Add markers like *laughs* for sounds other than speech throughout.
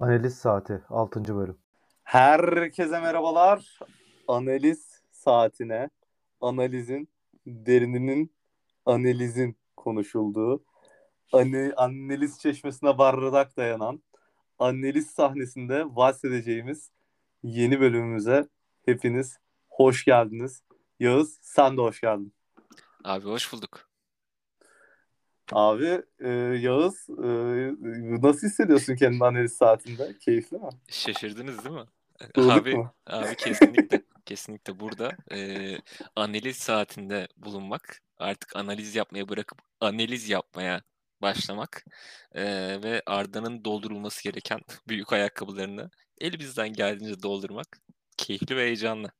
Analiz Saati 6. bölüm. Herkese merhabalar. Analiz saatine, analizin, derininin, analizin konuşulduğu, ani, analiz çeşmesine bardak dayanan, analiz sahnesinde bahsedeceğimiz yeni bölümümüze hepiniz hoş geldiniz. Yağız sen de hoş geldin. Abi hoş bulduk. Abi e, Yağız e, nasıl hissediyorsun kendini analiz saatinde? Keyifli mi? Şaşırdınız değil mi? Durduk abi mu? abi kesinlikle *laughs* kesinlikle burada e, analiz saatinde bulunmak, artık analiz yapmaya bırakıp analiz yapmaya başlamak e, ve Arda'nın doldurulması gereken *laughs* büyük ayakkabılarını elimizden geldiğince doldurmak keyifli ve heyecanlı.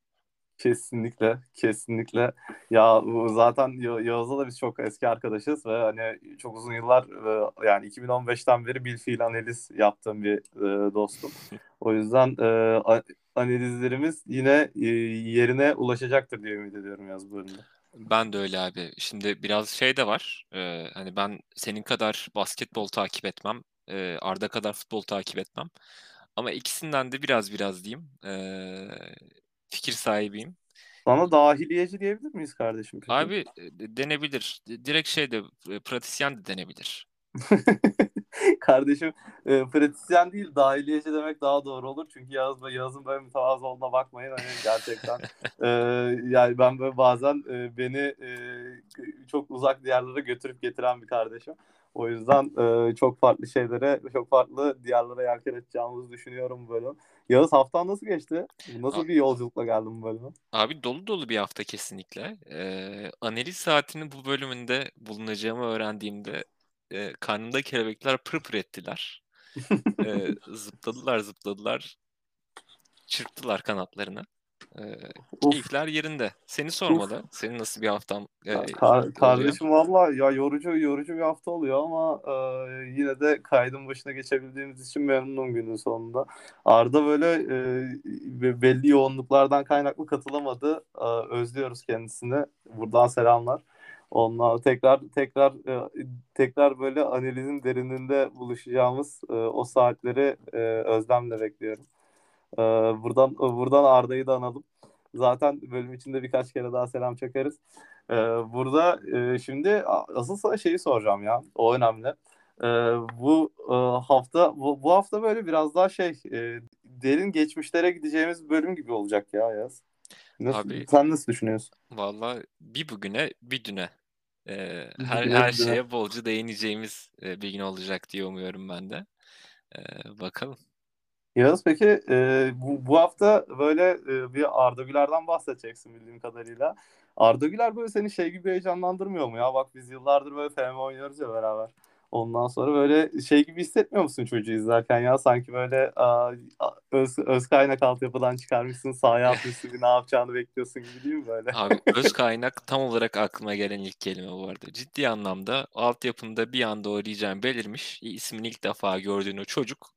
Kesinlikle, kesinlikle. Ya bu zaten Ya- Yağız'la da biz çok eski arkadaşız ve hani çok uzun yıllar e, yani 2015'ten beri bilfiil analiz yaptığım bir e, dostum. *laughs* O yüzden e, a- analizlerimiz yine e, yerine ulaşacaktır diye ümit ediyorum yaz bölümünde. Ben de öyle abi. Şimdi biraz şey de var. e, hani ben senin kadar basketbol takip etmem, e, Arda kadar futbol takip etmem. Ama ikisinden de biraz biraz diyeyim. e, fikir sahibiyim. Sana dahiliyeci diyebilir miyiz kardeşim peki? Abi e, denebilir. Direkt şey de e, pratisyen de denebilir. *laughs* Kardeşim e, pratisyen değil dahiliyeci demek daha doğru olur. Çünkü Yağız, Yağız'ın böyle mütevazı olduğuna bakmayın. Hani gerçekten *laughs* e, yani ben böyle bazen e, beni e, çok uzak diyarlara götürüp getiren bir kardeşim. O yüzden e, çok farklı şeylere, çok farklı diyarlara yelken edeceğimizi düşünüyorum bu bölüm. Yağız haftan nasıl geçti? Nasıl A- bir yolculukla geldin bu bölüme? Abi dolu dolu bir hafta kesinlikle. E, analiz saatinin bu bölümünde bulunacağımı öğrendiğimde e, karnımda kelebekler pır pır ettiler. *laughs* E, zıpladılar zıpladılar. Çırptılar kanatlarını. E, Of. keyifler yerinde. Seni sormalı. Senin nasıl bir haftan e, Ya kar- kardeşim valla ya yorucu yorucu bir hafta oluyor ama e, yine de kaydın başına geçebildiğimiz için memnunum günün sonunda. Arda böyle e, be- belli yoğunluklardan kaynaklı katılamadı. E, özlüyoruz kendisini. Buradan selamlar. Onunla tekrar tekrar e, tekrar böyle analizin derininde buluşacağımız e, o saatleri e, özlemle bekliyorum. Ee, buradan buradan Arda'yı da analım. Zaten bölüm içinde birkaç kere daha selam çakarız. Ee, burada e, şimdi asıl sana şeyi soracağım ya. O önemli. Ee, bu e, hafta bu, bu hafta böyle biraz daha şey e, derin geçmişlere gideceğimiz bir bölüm gibi olacak ya Yaz. Nasıl, Abi sen nasıl düşünüyorsun? Valla bir bugüne bir düne e, Bir her her düne. şeye bolca değineceğimiz e, bir gün olacak diye umuyorum ben de. E, bakalım. Yağız peki e, bu, bu hafta böyle e, bir Arda Güler'den bahsedeceksin bildiğim kadarıyla. Arda Güler böyle seni şey gibi heyecanlandırmıyor mu ya? Bak biz yıllardır böyle FM oynuyoruz ya beraber. Ondan sonra böyle şey gibi hissetmiyor musun çocuğu izlerken ya? Sanki böyle a, öz, öz kaynak altyapıdan çıkarmışsın, sahaya atmışsın, ne yapacağını bekliyorsun gibi değil mi böyle? Abi öz kaynak tam olarak aklıma gelen ilk kelime bu arada. Ciddi anlamda altyapında bir anda oynayacağım belirmiş. İsmini ilk defa gördüğün o çocuk.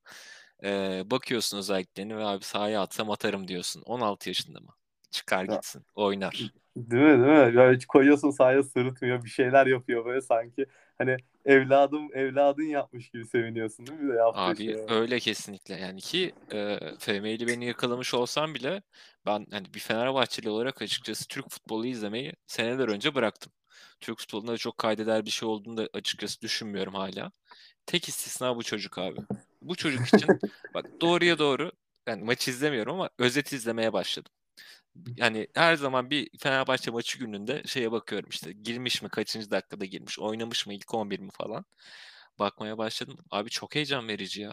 E, bakıyorsun özelliklerini ve abi sahaya atsam atarım diyorsun. 16 yaşında mı? Çıkar gitsin. Oynar. Değil mi değil mi? Böyle koyuyorsun sahaya sırıtmıyor bir şeyler yapıyor böyle sanki hani evladım evladın yapmış gibi seviniyorsun değil mi de Abi şeye? öyle kesinlikle yani ki e, FM'li beni yakalamış olsam bile ben hani bir Fenerbahçeli olarak açıkçası Türk futbolu izlemeyi seneler önce bıraktım. Türk futbolunda da çok kaydeder bir şey olduğunu da açıkçası düşünmüyorum hala. Tek istisna bu çocuk abi. Bu çocuk için *laughs* bak doğruya doğru yani maç izlemiyorum ama özet izlemeye başladım. Yani her zaman bir Fenerbahçe maçı gününde şeye bakıyorum işte girmiş mi kaçıncı dakikada girmiş oynamış mı ilk 11 mi falan bakmaya başladım. Abi çok heyecan verici ya.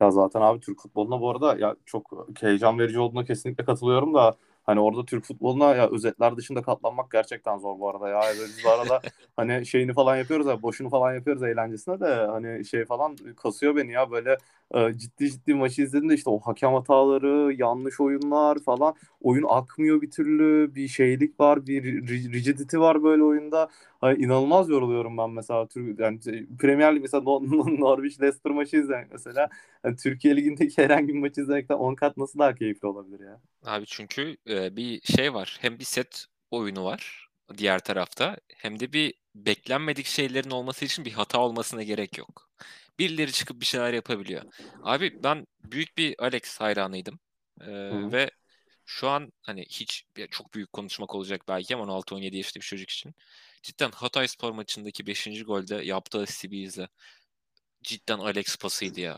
Ya zaten abi Türk futboluna bu arada ya çok heyecan verici olduğuna kesinlikle katılıyorum da hani orada Türk futboluna ya özetler dışında katlanmak gerçekten zor bu arada ya. Böyle biz bu arada *laughs* hani şeyini falan yapıyoruz ya boşunu falan yapıyoruz eğlencesine de hani şey falan kasıyor beni ya böyle e, ciddi ciddi maçı izlediğimde işte o hakem hataları, yanlış oyunlar falan oyun akmıyor bir türlü bir şeylik var bir ri- rigidity var böyle oyunda. Hani inanılmaz yoruluyorum ben mesela Türk yani Premier Lig mesela Nor- Nor- Norwich Leicester maçı izlemek mesela yani Türkiye Ligi'ndeki *laughs* herhangi bir maçı izlemekten 10 kat nasıl daha keyifli olabilir ya? Abi çünkü e, bir şey var. Hem bir set oyunu var diğer tarafta hem de bir beklenmedik şeylerin olması için bir hata olmasına gerek yok. Birileri çıkıp bir şeyler yapabiliyor. Abi ben büyük bir Alex hayranıydım. Ee, Hı. ve şu an hani hiç çok büyük konuşmak olacak belki ama 16-17 yaşında bir çocuk için. Cidden Hatay Spor maçındaki 5. golde yaptığı asisti izle. Cidden Alex pasıydı ya.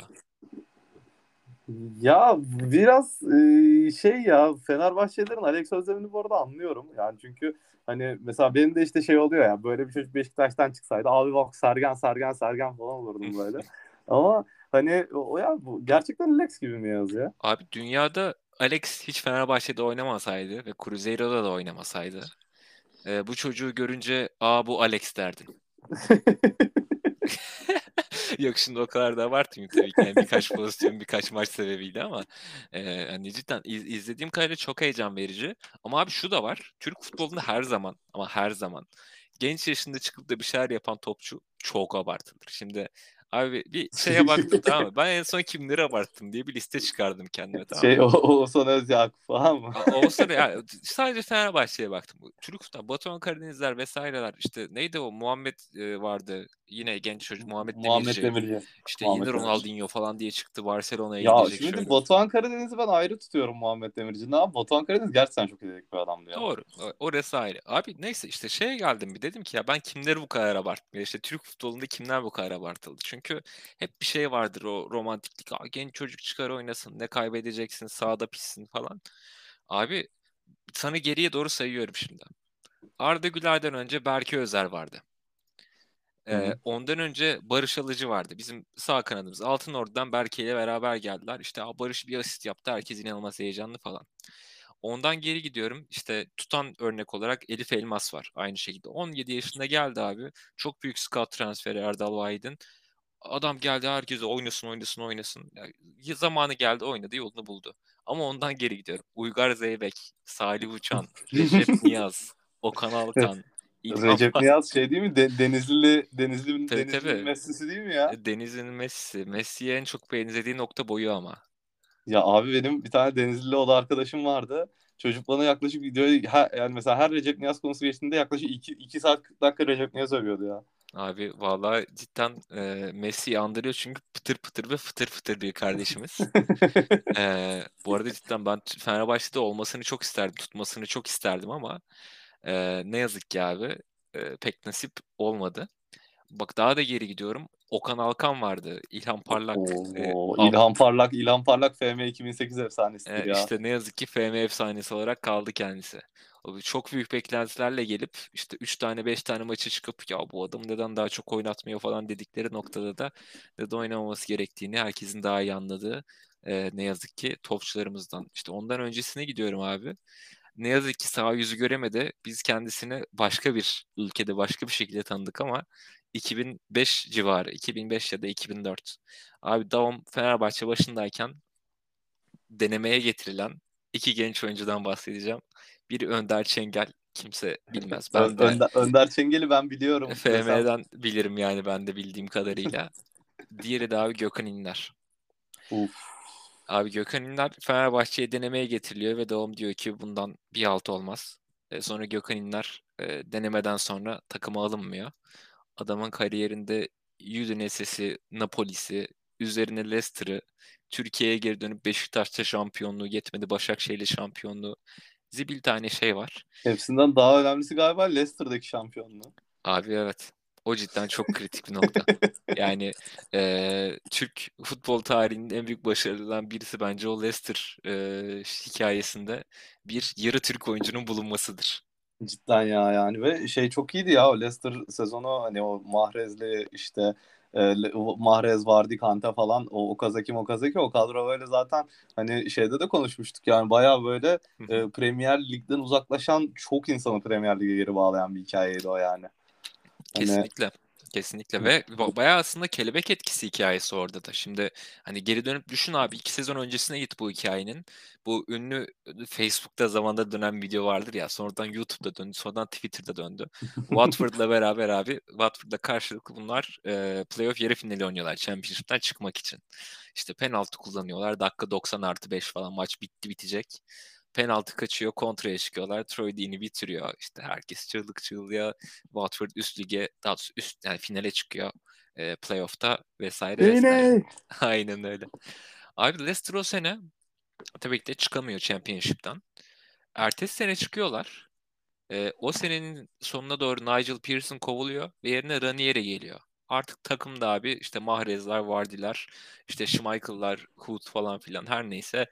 Ya biraz e, şey ya Fenerbahçelerin Alex Özlemini bu arada anlıyorum. Yani çünkü hani mesela benim de işte şey oluyor ya böyle bir çocuk Beşiktaş'tan çıksaydı abi bak Sergen Sergen Sergen falan olurdum böyle. *laughs* Ama hani o ya bu gerçekten Alex gibi mi yaz ya? Abi dünyada Alex hiç Fenerbahçe'de oynamasaydı ve Cruzero'da da oynamasaydı e, bu çocuğu görünce aa bu Alex derdin. *laughs* Yok şimdi o kadar da abartmayayım tabii ki. Yani birkaç pozisyon, birkaç maç sebebiyle ama e, hani cidden iz- izlediğim kadarıyla çok heyecan verici. Ama abi şu da var. Türk futbolunda her zaman ama her zaman genç yaşında çıkıp da bir şeyler yapan topçu çok abartılır. Şimdi abi bir *laughs* şeye baktım tamam mı? Ben en son kimleri abarttım diye bir liste çıkardım kendime tamam mı? Şey o, Oğuzhan Özyakup falan mı? A- Olsa da ya sadece Fenerbahçe'ye baktım. Bu Türk futbolu, Batuhan Karadenizler vesaireler işte neydi o Muhammed e, vardı yine genç çocuk Muhammed Muhammed Demirci. Demirci. İşte Muhammed Demirci. Ronaldinho falan diye çıktı Barcelona'ya Ya gidecek şimdi şöyle. Batuhan Karadeniz'i ben ayrı tutuyorum Muhammed Demirci. Ne yap? Batuhan Karadeniz gerçekten çok yetenekli bir adamdı ya. Doğru. o- Orası ayrı. Abi neyse işte şeye geldim bir dedim ki ya ben kimleri bu kadar abartmıyor? İşte Türk futbolunda kimler bu kadar abartıldı? Çünkü hep bir şey vardır o romantiklik. Aa, genç çocuk çıkar oynasın. Ne kaybedeceksin? Sağda pissin falan. Abi sana geriye doğru sayıyorum şimdi. Arda Güler'den önce Berke Özer vardı. Ee, ondan önce Barış Alıcı vardı. Bizim sağ kanadımız. Altınordu'dan Berke ile beraber geldiler. İşte "Aa, Barış bir asist yaptı. Herkes inanılmaz heyecanlı falan. Ondan geri gidiyorum. İşte tutan örnek olarak Elif Elmas var. Aynı şekilde. 17 yaşında geldi abi. Çok büyük scout transferi Erdal Vahit'in. Adam geldi herkese oynasın oynasın oynasın. Ya, zamanı geldi oynadı yolunu buldu. Ama ondan geri gidiyorum. Uygar Zeybek, Salih Uçan, Recep *laughs* Niyaz, Okan Alkan, *laughs* İlhan Recep Pas- Niyaz şey değil mi? De- Denizli Denizli Tabii, Denizli'nin tabii. Messi'si değil mi ya? Denizli'nin Messi'si. Messi'ye en çok benzediği nokta boyu ama. Ya abi benim bir tane Denizli'li o da arkadaşım vardı. Çocuk bana yaklaşık videoyu yani mesela her Recep Niyaz konusu geçtiğinde yaklaşık 2, 2 saat 40 dakika Recep Niyaz övüyordu ya. Abi vallahi cidden e, Messi'yi andırıyor çünkü pıtır pıtır ve fıtır fıtır bir kardeşimiz. *laughs* E, bu arada cidden ben Fenerbahçe'de olmasını çok isterdim, tutmasını çok isterdim ama e, ne yazık ki abi e, pek nasip olmadı. Bak daha da geri gidiyorum. Okan Alkan vardı. İlhan Parlak. e, Oo, Al- İlhan Parlak, İlhan Parlak FM 2008 efsanesidir e, ya. işte ne yazık ki FM efsanesi olarak kaldı kendisi. Çok büyük beklentilerle gelip işte 3 tane 5 tane maçı çıkıp ya bu adam neden daha çok oynatmıyor falan dedikleri noktada da neden oynamaması gerektiğini herkesin daha iyi anladığı e, ne yazık ki topçularımızdan. İşte ondan öncesine gidiyorum abi. Ne yazık ki sağ yüzü göremedi. Biz kendisini başka bir ülkede başka bir şekilde tanıdık ama 2005 civarı, 2005 ya da 2004. Abi Davom Fenerbahçe başındayken denemeye getirilen iki genç oyuncudan bahsedeceğim. Biri Önder Çengel. Kimse bilmez. Ben Ö- de Önder, Önder Çengel'i ben biliyorum. *laughs* FM'den bilirim yani ben de bildiğim kadarıyla. *laughs* Diğeri de abi Gökhan İnler. Uf. Abi Gökhan İnler Fenerbahçe'ye denemeye getiriliyor ve Doğum diyor ki bundan bir alt olmaz. E, sonra Gökhan İnler e, denemeden sonra takıma alınmıyor. Adamın kariyerinde Udinese'si, Napoli'si, üzerine Leicester'ı, Türkiye'ye geri dönüp Beşiktaş'ta şampiyonluğu yetmedi, Başakşehir'le şampiyonluğu. Zibil tane şey var. Hepsinden daha önemlisi galiba Leicester'daki şampiyonluğu. Abi evet. O cidden çok kritik bir nokta. *laughs* Yani eee, Türk futbol tarihinin en büyük başarılarından birisi bence o Leicester eee, hikayesinde bir yarı Türk oyuncunun bulunmasıdır. Cidden ya yani ve şey çok iyiydi ya o Leicester sezonu hani o Mahrez'li işte e, Mahrez, Vardy, Kante falan o Okazaki Mokazaki o kadro böyle zaten hani şeyde de konuşmuştuk yani bayağı böyle e, Premier Lig'den uzaklaşan çok insanı Premier Lig'e geri bağlayan bir hikayeydi o yani. Hani Kesinlikle. Ve ba- bayağı aslında kelebek etkisi hikayesi orada da. Şimdi hani geri dönüp düşün abi iki sezon öncesine git bu hikayenin. Bu ünlü Facebook'ta zamanda dönen video vardır ya sonradan YouTube'da döndü sonradan Twitter'da döndü. Watford'la *laughs* beraber abi Watford'la karşılıklı bunlar e, playoff yarı finali oynuyorlar Championship'ten çıkmak için. İşte penaltı kullanıyorlar dakika 90 artı 5 falan maç bitti bitecek. Penaltı kaçıyor, kontraya çıkıyorlar. Troy Deeney bitiriyor. İşte herkes çığlık çığlığa. Watford üst lige, daha doğrusu üst yani finale çıkıyor. E, playoff'ta vesaire vesaire. Yine. *laughs* Aynen öyle. Abi Leicester o sene tabii ki de çıkamıyor Championship'ten. Ertesi sene çıkıyorlar. Ee, o senenin sonuna doğru Nigel Pearson kovuluyor ve yerine Ranieri geliyor. Artık takımda abi işte Mahrezler, Vardiler, işte Schmeichel'lar, Hood falan filan her neyse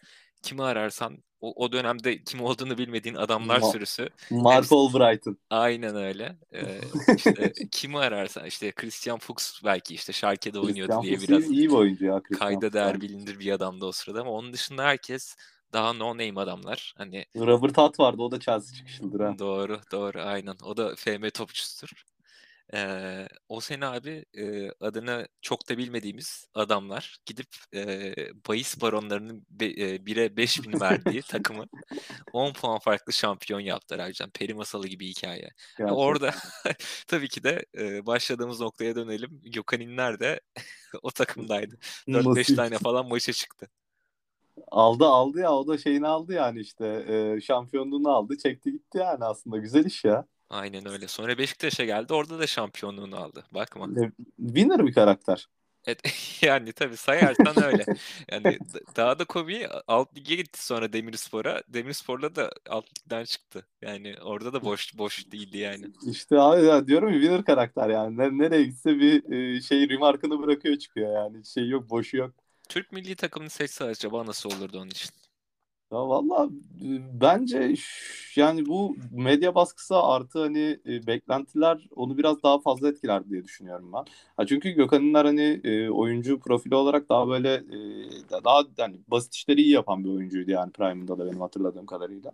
kimi ararsan o, o dönemde kim olduğunu bilmediğin adamlar Ma- sürüsü. Mark Albright'ın. Aynen öyle. Ee, *laughs* işte kimi ararsan işte Christian Fuchs belki işte Schalke'de oynuyordu Christian diye Fuchs biraz iyi, bir oyuncu ya. Christian kayda Fuchs. değer bilinir bir adamdı o sırada ama onun dışında herkes daha no name adamlar. Hani Robert Hutt vardı o da Chelsea çıkışlıdır ha. doğru doğru aynen. O da FM topçusudur. Ee, o sene abi e, adını çok da bilmediğimiz adamlar gidip e, bahis baronlarının be, e, 1'e 5000 verdiği *laughs* takımı 10 puan farklı şampiyon yaptılar abicim. Peri masalı gibi hikaye. Gerçekten. Orada *laughs* tabii ki de e, başladığımız noktaya dönelim. Gökhan'inler de *laughs* o takımdaydı. 4-5 Nasıl? tane falan maça çıktı. Aldı aldı ya o da şeyini aldı yani işte e, şampiyonluğunu aldı çekti gitti yani aslında güzel iş ya. Aynen öyle. Sonra Beşiktaş'a geldi. Orada da şampiyonluğunu aldı. Bakma. Winner bir karakter. Evet, *laughs* yani tabii sayarsan öyle. Yani daha da komiği alt lige gitti sonra Demirspor'a. Demirspor'la da alt ligden çıktı. Yani orada da boş boş değildi yani. İşte abi ya diyorum ya winner karakter yani ne, nereye gitse bir e, şey remarkını bırakıyor çıkıyor yani Hiç şey yok boşu yok. Türk milli takımını seçse acaba nasıl olurdu onun için? Ya valla e, bence yani bu medya baskısı artı hani e, beklentiler onu biraz daha fazla etkiler diye düşünüyorum ben. Ha çünkü Gökhan'ınlar hani e, oyuncu profili olarak daha böyle daha hani basit işleri iyi yapan bir oyuncuydu yani Prime'da da benim hatırladığım kadarıyla.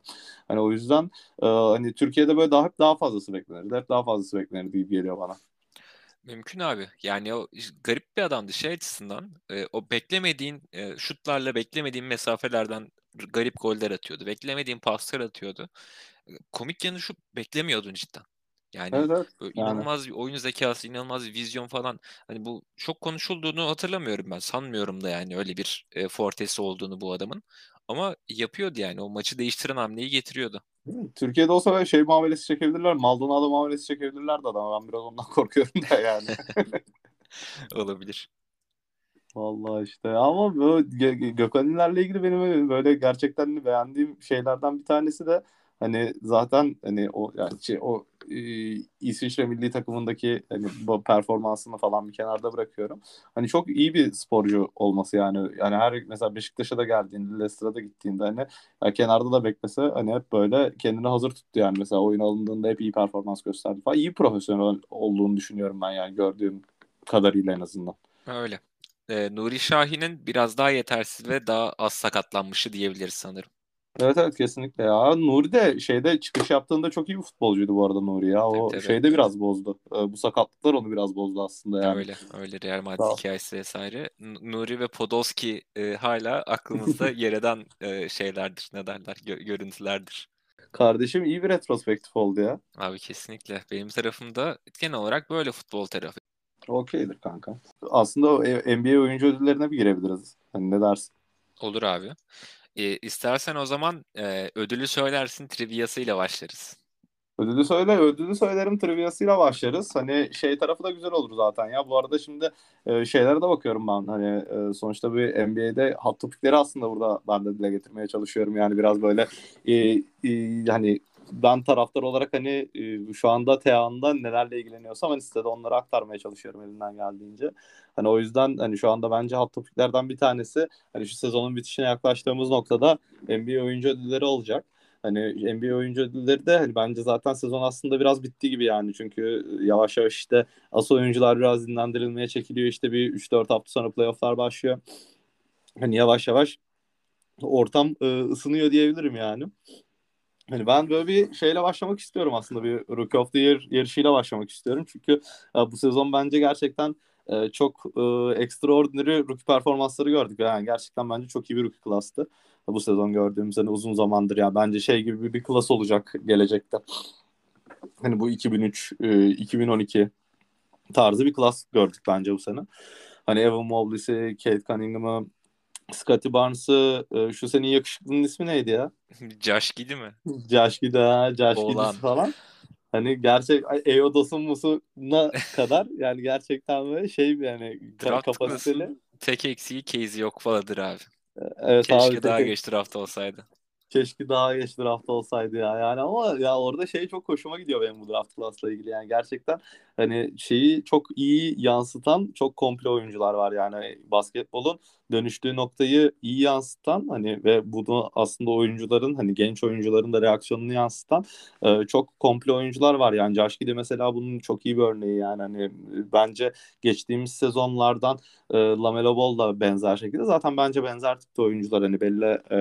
Hani o yüzden hani Türkiye'de böyle daha hep daha fazlası beklenirdi. Hep daha fazlası beklenirdi gibi geliyor bana. Mümkün abi. Yani o garip bir adamdı şey açısından. e, o beklemediğin e, şutlarla beklemediğin mesafelerden garip goller atıyordu. Beklemediğin paslar atıyordu. Komik yanı şu beklemiyordun cidden. Yani Evet evet. böyle Yani. inanılmaz bir oyun zekası, inanılmaz bir vizyon falan. Hani bu çok konuşulduğunu hatırlamıyorum ben. Sanmıyorum da yani öyle bir e, fortesi olduğunu bu adamın. Ama yapıyordu yani. O maçı değiştiren hamleyi getiriyordu. Türkiye'de olsa böyle şey muamelesi çekebilirler. Maldonado muamelesi çekebilirler de adama. Ben biraz ondan *laughs* korkuyorum da yani. *laughs* Olabilir. Vallahi işte ama böyle Gö- ilgili benim böyle gerçekten beğendiğim şeylerden bir tanesi de hani zaten hani o yani şey, o e, İsviçre milli takımındaki hani bu performansını falan bir kenarda bırakıyorum. Hani çok iyi bir sporcu olması yani. Yani her mesela Beşiktaş'a da geldiğinde, Leicester'a da gittiğinde hani ya kenarda da beklese hani hep böyle kendini hazır tuttu yani. Mesela oyun alındığında hep iyi performans gösterdi falan. İyi profesyonel olduğunu düşünüyorum ben yani gördüğüm kadarıyla en azından. Öyle. E, Nuri Şahin'in biraz daha yetersiz ve daha az sakatlanmışı diyebiliriz sanırım. Evet evet kesinlikle ya. Nuri de şeyde çıkış yaptığında çok iyi bir futbolcuydu bu arada Nuri ya. O tabii. şeyde biraz bozdu. Ee, bu sakatlıklar onu biraz bozdu aslında yani. Öyle, öyle Real Madrid ol. hikayesi vesaire. Nuri ve Podolski e, hala aklımızda *laughs* yer eden e, şeylerdir, ne derler, gö- görüntülerdir. Kardeşim iyi bir retrospektif oldu ya. Abi kesinlikle. Benim tarafımda genel olarak böyle futbol tarafı. Okeydir kanka. Aslında e- NBA oyuncu ödüllerine bir girebiliriz. Hani ne dersin? Olur abi. E, istersen o zaman e, ödülü söylersin triviasıyla başlarız. Ödülü söyle, ödülü söylerim triviyasıyla başlarız. Hani şey tarafı da güzel olur zaten ya. Bu arada şimdi e, şeylere de bakıyorum ben. Hani e, sonuçta bir NBA'de hot topikleri aslında burada ben de dile getirmeye çalışıyorum. Yani biraz böyle e, e, hani ben taraftar olarak hani e, şu anda Teağan'da nelerle ilgileniyorsam hani sitede onları aktarmaya çalışıyorum elimden geldiğince. Hani o yüzden hani şu anda bence hot topiklerden bir tanesi hani şu sezonun bitişine yaklaştığımız noktada NBA oyuncu ödülleri olacak. Hani NBA oyuncu ödülleri de hani bence zaten sezon aslında biraz bitti gibi yani. Çünkü yavaş yavaş işte asıl oyuncular biraz dinlendirilmeye çekiliyor. İşte bir 3-4 hafta sonra playofflar başlıyor. Hani yavaş yavaş ortam e, ısınıyor diyebilirim yani. Hani ben böyle bir şeyle başlamak istiyorum aslında bir Rookie of the Year yarışıyla başlamak istiyorum. Çünkü e, bu sezon bence gerçekten e, çok e, extraordinary rookie performansları gördük. Yani gerçekten bence çok iyi bir rookie klastı. Bu sezon gördüğümüz hani uzun zamandır ya bence şey gibi bir, bir klas olacak gelecekte. Hani bu 2003, e, 2012 tarzı bir klas gördük bence bu sene. Hani Evan Mobley'si, Kate Cunningham'ı, Scotty Barnes'ı e, şu senin yakışıklının ismi neydi ya? *laughs* Josh Giddy mi? Josh Giddy ha, Josh. Giddy falan. Hani gerçek Eodos'un musuna *laughs* kadar yani gerçekten böyle şey yani Draft kapasiteli. Tek eksiği Casey yok faladır abi. Evet Keşke abi daha tek- geç draft olsaydı. Keşke daha geç draft olsaydı ya. Yani ama ya orada şey çok hoşuma gidiyor benim bu draft class'la ilgili. Yani gerçekten hani şeyi çok iyi yansıtan çok komple oyuncular var yani. Hani basketbolun dönüştüğü noktayı iyi yansıtan hani ve bunu aslında oyuncuların hani genç oyuncuların da reaksiyonunu yansıtan e, çok komple oyuncular var. Yani Josh Giddey mesela bunun çok iyi bir örneği yani. Hani e, bence geçtiğimiz sezonlardan e, Lamelo Ball da benzer şekilde. Zaten bence benzer tipte oyuncular. Hani belli e,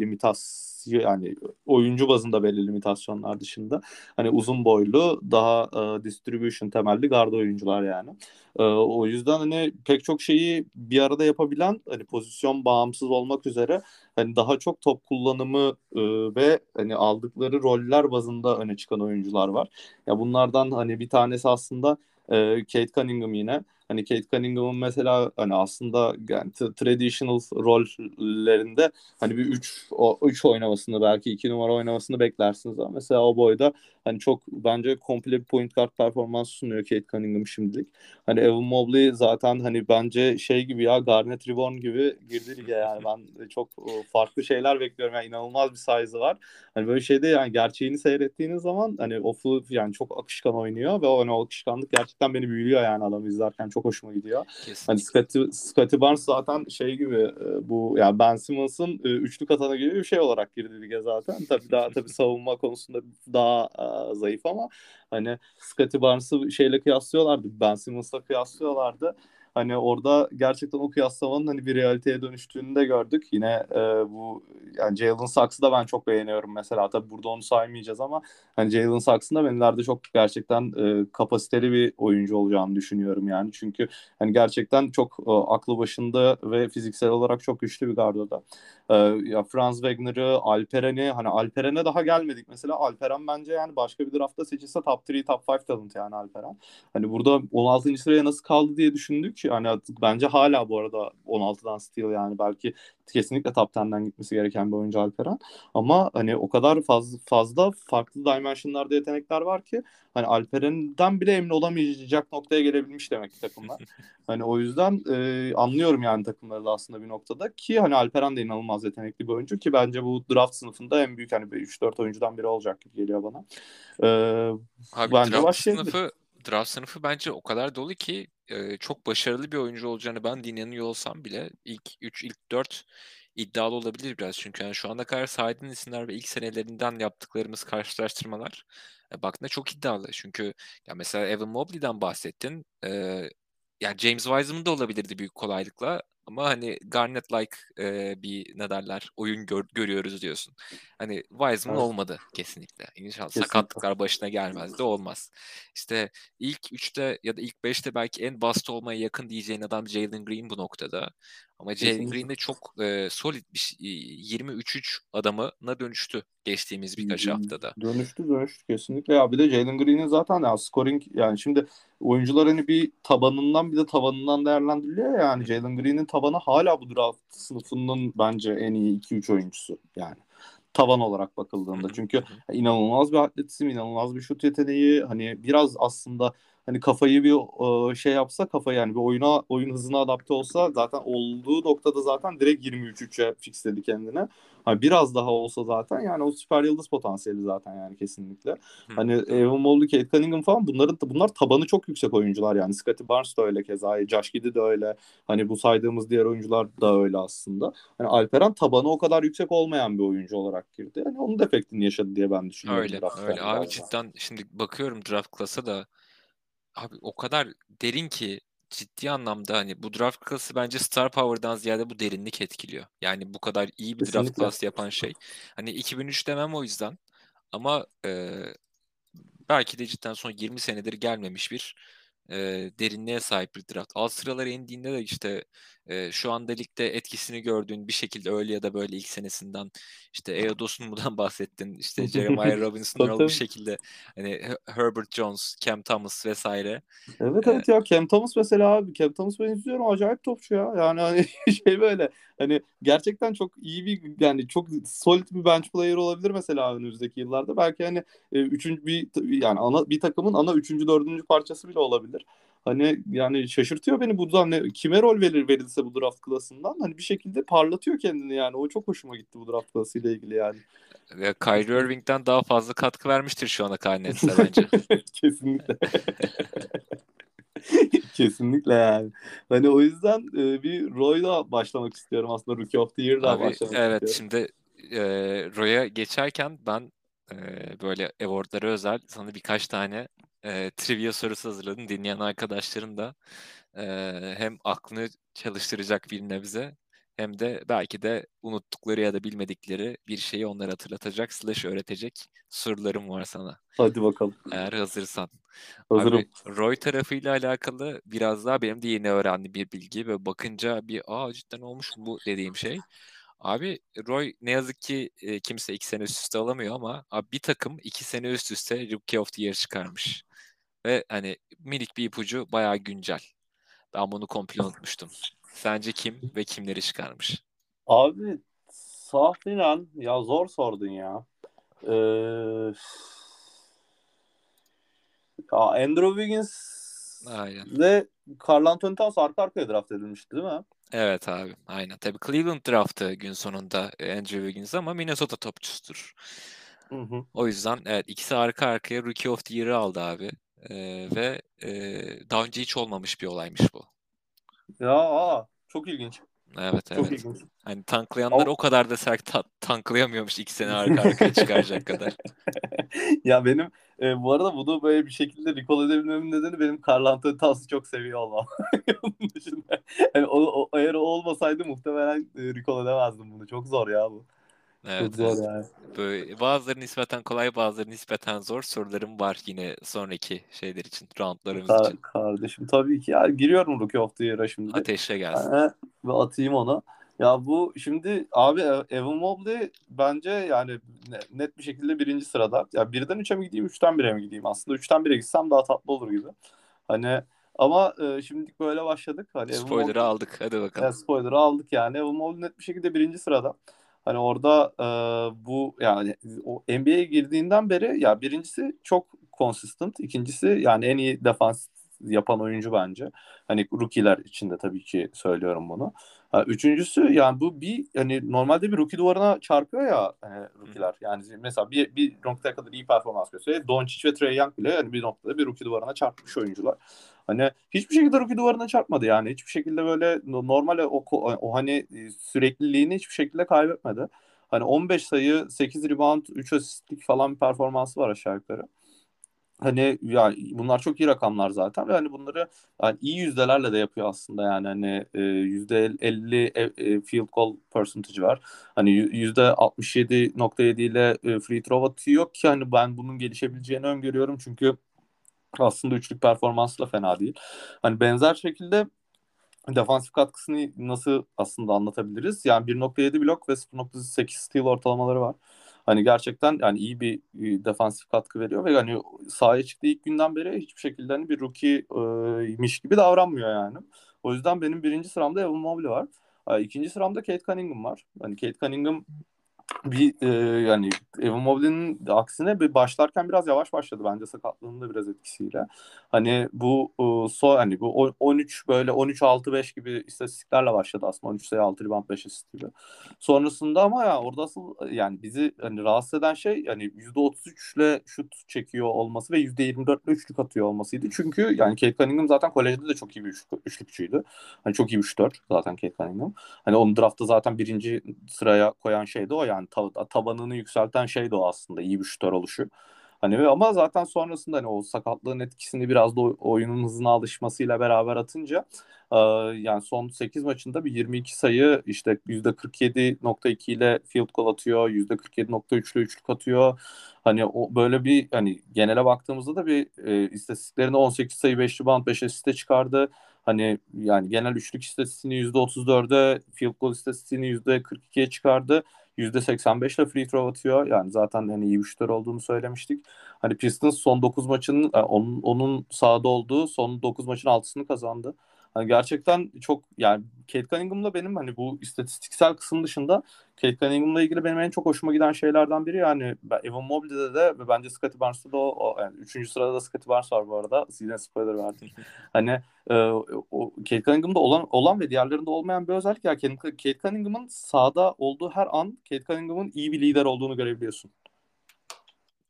limitasyon yani oyuncu bazında belli limitasyonlar dışında hani uzun boylu daha e, distribution temelli garda oyuncular yani. E, o yüzden hani pek çok şeyi bir arada yapabilen hani pozisyon bağımsız olmak üzere hani daha çok top kullanımı e, ve hani aldıkları roller bazında öne çıkan oyuncular var. Ya bunlardan hani bir tanesi aslında e, Kate Cunningham yine. Hani Kate Cunningham'ın mesela hani aslında yani traditional rollerinde hani bir 3 o 3 oynamasını belki 2 numara oynamasını beklersiniz ama mesela o boyda hani çok bence komple bir point guard performansı sunuyor Kate Cunningham şimdilik. Hani Evan Mobley zaten hani bence şey gibi ya Garnet Reborn gibi girdi lige yani ben çok e, farklı şeyler bekliyorum yani inanılmaz bir size'ı var. Hani böyle şeyde yani gerçeğini seyrettiğiniz zaman hani ofu yani çok akışkan oynuyor ve o, hani o akışkanlık gerçekten beni büyülüyor yani adamı izlerken çok hoşuma gidiyor. Hani. Scotty, Scotty Barnes zaten şey gibi e, bu ya Ben Simmons'ın e, üçlük atanı gibi bir şey olarak girdi lige zaten. Tabii daha tabii *laughs* savunma konusunda daha e, zayıf ama hani Scotty Barnes'ı şeyle kıyaslıyorlardı. Ben Simmons'la kıyaslıyorlardı. Hani orada gerçekten o kıyaslamanın hani bir realiteye dönüştüğünü de gördük. Yine e, bu yani Jalen Saks'ı da ben çok beğeniyorum mesela. Tabii burada onu saymayacağız ama hani Jalen Saks'ın da ben ileride çok gerçekten e, kapasiteli bir oyuncu olacağını düşünüyorum yani. Çünkü hani gerçekten çok e, aklı başında ve fiziksel olarak çok güçlü bir gardoda. E, ya Franz Wagner'ı, Alperen'i hani Alperen'e daha gelmedik mesela. Alperen bence yani başka bir draftta seçilse top 3, top 5 talent yani Alperen. Hani burada 16. sıraya nasıl kaldı diye düşündük. Yani bence hala bu arada 16'dan steal yani belki kesinlikle top 10'den gitmesi gereken bir oyuncu Alperen. Ama hani o kadar fazla fazla farklı dimensionlarda yetenekler var ki hani Alperen'den bile emin olamayacak noktaya gelebilmiş demek ki takımlar. *laughs* hani o yüzden e, anlıyorum yani takımları da aslında bir noktada ki hani Alperen de inanılmaz yetenekli bir oyuncu ki bence bu draft sınıfında en büyük hani 3-4 oyuncudan biri olacak gibi geliyor bana. E, Abi bence draft sınıfı draft sınıfı bence o kadar dolu ki e, çok başarılı bir oyuncu olacağını ben dinleniyor olsam bile ilk 3 ilk 4 iddialı olabilir biraz. Çünkü yani şu ana kadar saydığın isimler ve ilk senelerinden yaptıklarımız karşılaştırmalar e, baktığında çok iddialı. Çünkü ya mesela Evan Mobley'den bahsettin. E, yani James Wiseman da olabilirdi büyük kolaylıkla. Ama hani Garnett-like e, bir ne derler oyun gör- görüyoruz diyorsun. Hani Wiseman Evet. olmadı kesinlikle. İnşallah Kesinlikle. sakatlıklar başına gelmezdi olmaz. İşte ilk 3'te ya da ilk 5'te belki en bast olmaya yakın diyeceğin adam Jalen Green bu noktada. Ama Jalen. Green de çok e, solid bir şey- 23-3 adamına dönüştü geçtiğimiz birkaç haftada. Dönüştü dönüştü kesinlikle ya bir de Jalen Green'in zaten ya scoring yani şimdi oyuncular hani bir tabanından bir de tavanından değerlendiriliyor ya yani Jalen Green'in tabanı hala bu draft sınıfının bence en iyi 2-3 oyuncusu yani tavan olarak bakıldığında. Çünkü inanılmaz bir atletizm, inanılmaz bir şut yeteneği. Hani biraz aslında hani kafayı bir e, şey yapsa kafayı yani bir oyuna oyun hızına adapte olsa zaten olduğu noktada zaten direkt 23-3'e fixledi kendine. Hani biraz daha olsa zaten yani o süper yıldız potansiyeli zaten yani kesinlikle. Hani Evan Mobley, Kate Cunningham falan bunların bunlar tabanı çok yüksek oyuncular yani. Scottie Barnes da öyle keza, Josh Giddey de öyle. Hani bu saydığımız diğer oyuncular da öyle aslında. Hani Alperen tabanı o kadar yüksek olmayan bir oyuncu olarak girdi. Yani onun defektini yaşadı diye ben düşünüyorum. Öyle öyle abi cidden şimdi bakıyorum draft class'a da abi o kadar derin ki ciddi anlamda hani bu draft class'ı bence star power'dan ziyade bu derinlik etkiliyor. Yani bu kadar iyi bir draft Kesinlikle. class yapan şey. Hani 2003 demem o yüzden ama e, belki de cidden son 20 senedir gelmemiş bir e, derinliğe sahip bir draft. Alt sıralara indiğinde de işte e, şu anda ligde etkisini gördüğün bir şekilde öyle ya da böyle ilk senesinden işte Eodos'un bundan *laughs* bahsettin. işte *laughs* Jeremiah Robinson'lar bir şekilde hani Herbert Jones, Cam Thomas vesaire. Evet evet ya Cam Thomas mesela abi Cam Thomas ben izliyorum acayip topçu ya. Yani hani *laughs* şey böyle hani gerçekten çok iyi bir yani çok solid bir bench player olabilir mesela önümüzdeki yıllarda. Belki hani üçüncü bir yani ana bir takımın ana üçüncü dördüncü parçası bile olabilir. Hani yani şaşırtıyor beni buradan ne kime rol verir verilse bu draft klasından hani bir şekilde parlatıyor kendini yani o çok hoşuma gitti bu draft klasıyla ilgili yani. Ve Kyrie Irving'den daha fazla katkı vermiştir şu ana Karnets'e bence. *laughs* Kesinlikle. *laughs* Kesinlikle yani. Hani o yüzden e, bir Roy'la başlamak istiyorum aslında Rookie of the Year'la başlamak evet, istiyorum. Evet şimdi e, Roy'a geçerken ben e, böyle awardlara özel sana birkaç tane e, trivia sorusu hazırladım. Dinleyen arkadaşların da e, hem aklını çalıştıracak bir nebze hem de belki de unuttukları ya da bilmedikleri bir şeyi onlara hatırlatacak slash öğretecek sorularım var sana. Hadi bakalım. Eğer hazırsan. Hazırım. Abi, Roy tarafıyla alakalı biraz daha benim de yeni öğrendiğim bir bilgi ve bakınca bir aa cidden olmuş mu bu dediğim şey. Abi Roy ne yazık ki e, kimse iki sene üst üste alamıyor ama abi bir takım iki sene üst üste Rookie of the Year çıkarmış. Ve hani minik bir ipucu bayağı güncel. Ben bunu komple unutmuştum. Sence kim ve kimleri çıkarmış? Abi tahminen ya zor sordun ya. Ee, ya Andrew Wiggins Aynen. ve Carl Anthony Towns arka arkaya draft edilmişti değil mi? Evet abi aynen. Tabii Cleveland draftı gün sonunda Andrew Wiggins ama Minnesota topçusudur. Hı hı. O yüzden evet ikisi arka arkaya Rookie of the Year'ı aldı abi. Ee, ve e, daha önce hiç olmamış bir olaymış bu. Ya aa, çok ilginç. Evet Çok evet. ilginç. Hani tanklayanlar o kadar da sert ta- tanklayamıyormuş iki sene arka *laughs* arkaya çıkaracak kadar. ya benim e, bu arada bunu böyle bir şekilde recall edebilmemin nedeni benim Carl Anthony Towns'ı çok seviyor olmam. *laughs* Onun dışında. Yani o, o, eğer o olmasaydı muhtemelen e, recall edemezdim bunu. Çok zor ya bu. Evet, Çok zor yani. Böyle bazıları nispeten kolay, bazıları nispeten zor sorularım var yine sonraki şeyler için, roundlarımız Ka- için. kardeşim tabii ki ya giriyorum Rookie of the Year'a şimdi. Ateşle gelsin. Yani, ve atayım onu. Ya bu şimdi abi E- Evan Mobley bence yani ne- net bir şekilde birinci sırada. Ya birden üçe mi gideyim, üçten bire mi gideyim? Aslında üçten bire gitsem daha tatlı olur gibi. Hani ama e, şimdilik böyle başladık. Hani Spoiler'ı Mobley- aldık. Hadi bakalım. Evet, spoiler'ı aldık yani. Evan Mobley net bir şekilde birinci sırada. Hani orada e, bu yani o NBA'ye girdiğinden beri ya birincisi çok consistent. ikincisi yani en iyi defans yapan oyuncu bence. Hani rookie'ler içinde tabii ki söylüyorum bunu. Ha, üçüncüsü yani bu bir hani normalde bir rookie duvarına çarpıyor ya hani rookie'ler. Yani mesela bir, bir noktaya kadar iyi performans gösteriyor. Doncic ve Trae Young bile yani bir noktada bir rookie duvarına çarpmış oyuncular. Hani hiçbir şekilde rookie duvarına çarpmadı yani. Hiçbir şekilde böyle normal o, o, hani sürekliliğini hiçbir şekilde kaybetmedi. Hani 15 sayı, 8 rebound, 3 asistlik falan bir performansı var aşağı yukarı. Hani yani bunlar çok iyi rakamlar zaten ve hani bunları yani iyi yüzdelerle de yapıyor aslında yani hani e, yüzde 50 e, e, field goal percentage var. Hani yüzde 67.7 ile e, free throw atıyor ki hani ben bunun gelişebileceğini öngörüyorum çünkü aslında üçlük performansı da fena değil. Hani benzer şekilde defansif katkısını nasıl aslında anlatabiliriz? Yani 1.7 blok ve 0.8 steal ortalamaları var. Hani gerçekten yani iyi bir defansif katkı veriyor ve hani sahaya çıktığı ilk günden beri hiçbir şekilde hani bir rookie'miş gibi davranmıyor yani. O yüzden benim birinci sıramda Evan Mobley var. İkinci sıramda Kate Cunningham var. Hani Kate Cunningham bir e, yani Evan Mobley'nin aksine bir başlarken biraz yavaş başladı bence sakatlığının da biraz etkisiyle. Hani bu e, so hani bu 13 böyle 13 6 5 gibi istatistiklerle başladı aslında 13 sayı 6 rebound 5 asist gibi. Sonrasında ama ya orada asıl yani bizi hani rahatsız eden şey yani %33 ile şut çekiyor olması ve %24 ile üçlük atıyor olmasıydı. Çünkü yani Kate Cunningham zaten kolejde de çok iyi bir üçlükçüydü. Hani çok iyi bir şutör zaten Kate Cunningham. Hani onu draftta zaten birinci sıraya koyan şey de o yani tab- tabanını yükselten şey de o aslında iyi bir şutör oluşu. Hani ama zaten sonrasında hani o sakatlığın etkisini biraz da oyunun hızına alışmasıyla beraber atınca e, yani son 8 maçında bir 22 sayı işte %47.2 ile field goal atıyor, %47.3 ile üçlük atıyor. Hani o böyle bir hani genele baktığımızda da bir e, istatistiklerinde 18 sayı 5 rebound 5 asiste çıkardı. Hani yani genel üçlük istatistiğini %34'e, field goal istatistiğini %42'ye çıkardı. %85 ile free throw atıyor. Yani zaten hani iyi bir şutör olduğunu söylemiştik. Hani Pistons son 9 maçın e, onun, onun sahada olduğu son 9 maçın 6'sını kazandı. Hani gerçekten çok yani Kate Cunningham'la benim hani bu istatistiksel kısım dışında Kate Cunningham'la ilgili benim en çok hoşuma giden şeylerden biri yani Evan Mobley'de de ve bence Scottie Barnes'ta da o, o yani üçüncü sırada da Scottie Barnes var bu arada. Yine spoiler verdim. *laughs* hani e, o Kate Cunningham'da olan olan ve diğerlerinde olmayan bir özellik ya Kate Cunningham'ın sahada olduğu her an Kate Cunningham'ın iyi bir lider olduğunu görebiliyorsun.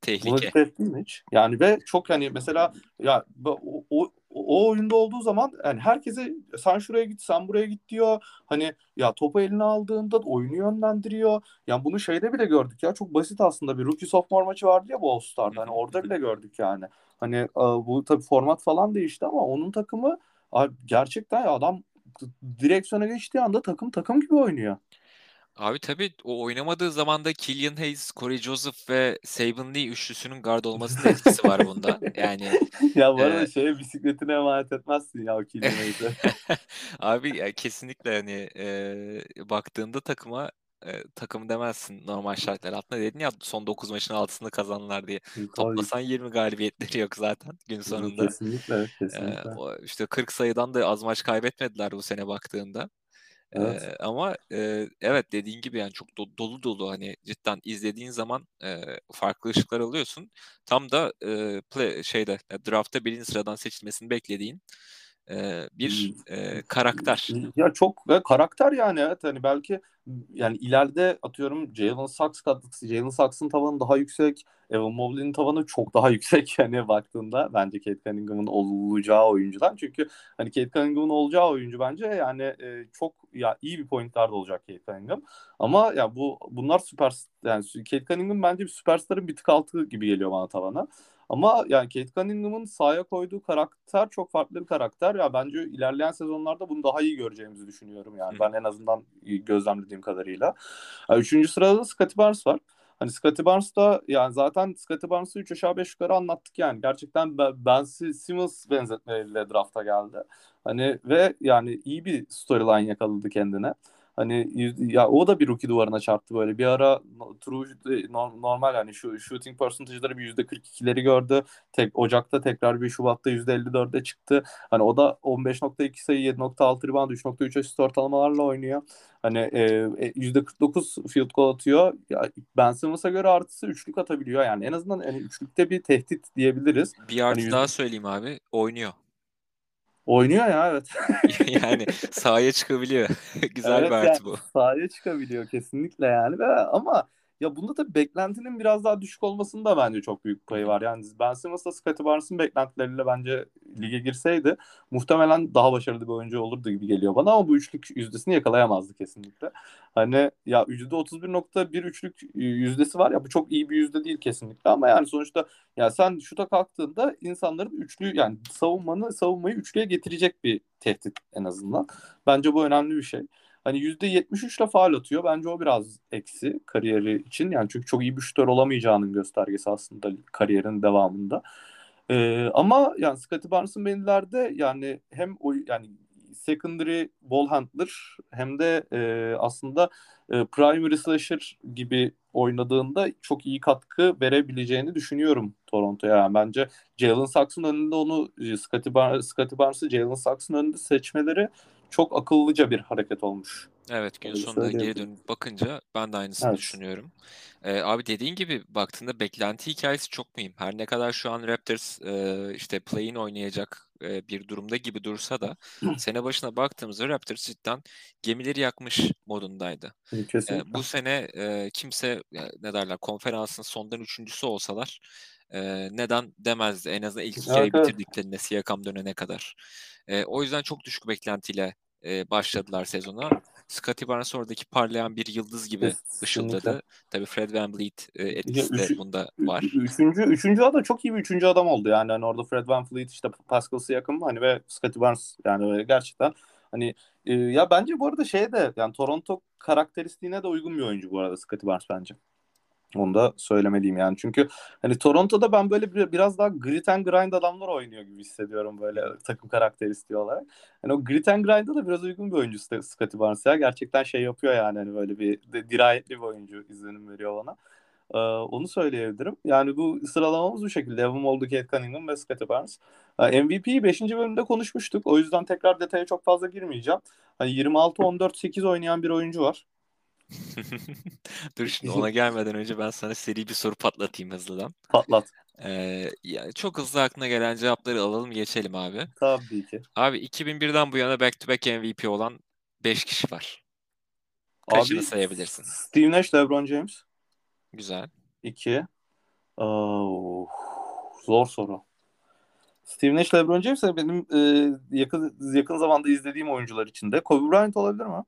Tehlike. Mi hiç? Yani ve çok hani mesela ya o, o, o oyunda olduğu zaman yani herkese sen şuraya git sen buraya git diyor. Hani ya topu eline aldığında oyunu yönlendiriyor. Yani bunu şeyde bile gördük ya çok basit aslında bir rookie sophomore maçı vardı ya bu All Star'da. Hani orada bile gördük yani. Hani e, bu tabii format falan değişti ama onun takımı gerçekten adam direksiyona geçtiği anda takım takım gibi oynuyor. Abi tabii o oynamadığı zaman da Killian Hayes, Corey Joseph ve Saban Lee üçlüsünün guard olmasının etkisi var bunda. Yani *laughs* ya bu arada e... şeye bisikletine emanet etmezsin ya o Killian Hayes'e. *laughs* Abi ya kesinlikle hani e, baktığında takıma e, takım demezsin normal şartlar altında dedin ya son 9 maçın altısını kazanlar diye. Tabii. Toplasan 20 galibiyetleri yok zaten gün sonunda. Kesinlikle, kesinlikle. E, o işte 40 sayıdan da az maç kaybetmediler bu sene baktığında. Evet. Ee, ama e, evet dediğin gibi yani çok do- dolu dolu hani cidden izlediğin zaman e, farklı ışıklar alıyorsun. Tam da e, play, şeyde draftta birinci sıradan seçilmesini beklediğin e, bir e, karakter. Ya çok e, karakter yani evet. Hani belki yani ileride atıyorum Jalen Sachs Jalen Sachs'ın tavanı daha yüksek Evan Mobley'nin tavanı çok daha *laughs* yüksek yani baktığında. Bence Kate Cunningham'ın olacağı oyuncudan. Çünkü hani Kate Cunningham'ın olacağı oyuncu bence yani e, çok ya iyi bir point guard olacak Kate Cunningham. Ama ya bu bunlar süper yani Kate Cunningham bence bir süperstarın bir tık altı gibi geliyor bana tavana ama yani Kate Cunningham'ın sahaya koyduğu karakter çok farklı bir karakter. Ya bence ilerleyen sezonlarda bunu daha iyi göreceğimizi düşünüyorum yani. Hı. Ben en azından gözlemlediğim kadarıyla. Yani üçüncü sırada da Scottie Barnes var. Hani Scottie Barnes da yani zaten Scottie Barnes'ı 3 aşağı 5 yukarı anlattık yani. Gerçekten Ben Simmons benzetmeleriyle drafta geldi. Hani ve yani iyi bir storyline yakaladı kendine. Hani ya o da bir rookie duvarına çarptı böyle. Bir ara true normal yani şu shooting percentage'ları bir %42'leri gördü. Tek Ocak'ta tekrar bir Şubat'ta %54'e çıktı. Hani o da 15.2 sayı, 7.6 rebound, 3.3 asist ortalamalarla oynuyor. Hani e, %49 field goal atıyor. Ya Ben Simmons'a göre artısı üçlük atabiliyor. Yani en azından hani üçlükte bir tehdit diyebiliriz. Bir artı hani daha söyleyeyim abi. Oynuyor. Oynuyor ya evet. *laughs* yani sahaya çıkabiliyor. *laughs* Güzel evet, bir artı yani, bu. Sahaya çıkabiliyor kesinlikle yani. Ama ya bunda da beklentinin biraz daha düşük olmasında bence çok büyük payı var. Yani Ben Simmons'la Scottie Barnes'ın beklentileriyle bence lige girseydi muhtemelen daha başarılı bir oyuncu olurdu gibi geliyor bana ama bu üçlük yüzdesini yakalayamazdı kesinlikle. Hani ya %31.1 üçlük yüzdesi var ya bu çok iyi bir yüzde değil kesinlikle ama yani sonuçta ya sen şuta kalktığında insanların üçlü yani savunmanı savunmayı üçlüye getirecek bir tehdit en azından. Bence bu önemli bir şey. Hani %73 ile faal atıyor. Bence o biraz eksi kariyeri için. Yani çünkü çok iyi bir şutör olamayacağının göstergesi aslında kariyerin devamında. Ee, ama yani Scottie Barnes'ın benilerde yani hem o yani secondary ball handler hem de e, aslında e, primary slasher gibi oynadığında çok iyi katkı verebileceğini düşünüyorum Toronto'ya. Yani bence Jalen Saks'ın önünde onu Scottie, Bar Scottie Barnes'ı Jalen Saks'ın önünde seçmeleri çok akıllıca bir hareket olmuş. Evet gün sonunda geri dönüp bakınca ben de aynısını evet. düşünüyorum. Ee, abi dediğin gibi baktığında beklenti hikayesi çok mühim. Her ne kadar şu an Raptors e, işte play-in oynayacak e, bir durumda gibi dursa da *clears throat* sene başına baktığımızda Raptors cidden gemileri yakmış modundaydı. E, bu sene e, kimse ne derler konferansın sondan üçüncüsü olsalar e, neden demezdi en azından ilk iki evet, bitirdiklerinde Siakam dönene kadar. E, o yüzden çok düşük beklentiyle e, başladılar sezona. Scottie Barnes oradaki parlayan bir yıldız gibi Kesinlikle. ışıldadı. Tabii Fred VanVleet e, etkisi de bunda var. Üçüncü, üçüncü adam çok iyi bir üçüncü adam oldu yani. Hani orada Fred VanVleet işte Pascal Siakam hani ve Scottie Barnes yani gerçekten hani e, ya bence bu arada şey de yani Toronto karakteristiğine de uygun bir oyuncu bu arada Scottie Barnes bence. Onu da söylemeliyim yani. Çünkü hani Toronto'da ben böyle bir, biraz daha grit and grind adamlar oynuyor gibi hissediyorum böyle takım karakteristiği olarak. Hani o grit and grind'a da biraz uygun bir oyuncu Scottie Barnes ya. Gerçekten şey yapıyor yani hani böyle bir dirayetli bir oyuncu izlenim veriyor bana. Ee, onu söyleyebilirim. Yani bu sıralamamız bu şekilde. Evan Mobley, Kate Cunningham ve Scottie Barnes. MVP'yi 5. bölümde konuşmuştuk. O yüzden tekrar detaya çok fazla girmeyeceğim. Hani 26-14-8 oynayan bir oyuncu var. *laughs* Dur şimdi ona gelmeden önce ben sana seri bir soru patlatayım hızlıdan. Patlat. Ee, ya çok hızlı aklına gelen cevapları alalım geçelim abi. Tabii ki. Abi 2001'den bu yana back to back MVP olan 5 kişi var. Kaçını sayabilirsin? Steve Nash, LeBron James. Güzel. 2. Oh, zor soru. Steve Nash, LeBron James benim e, yakın yakın zamanda izlediğim oyuncular içinde. Kobe Bryant olabilir mi?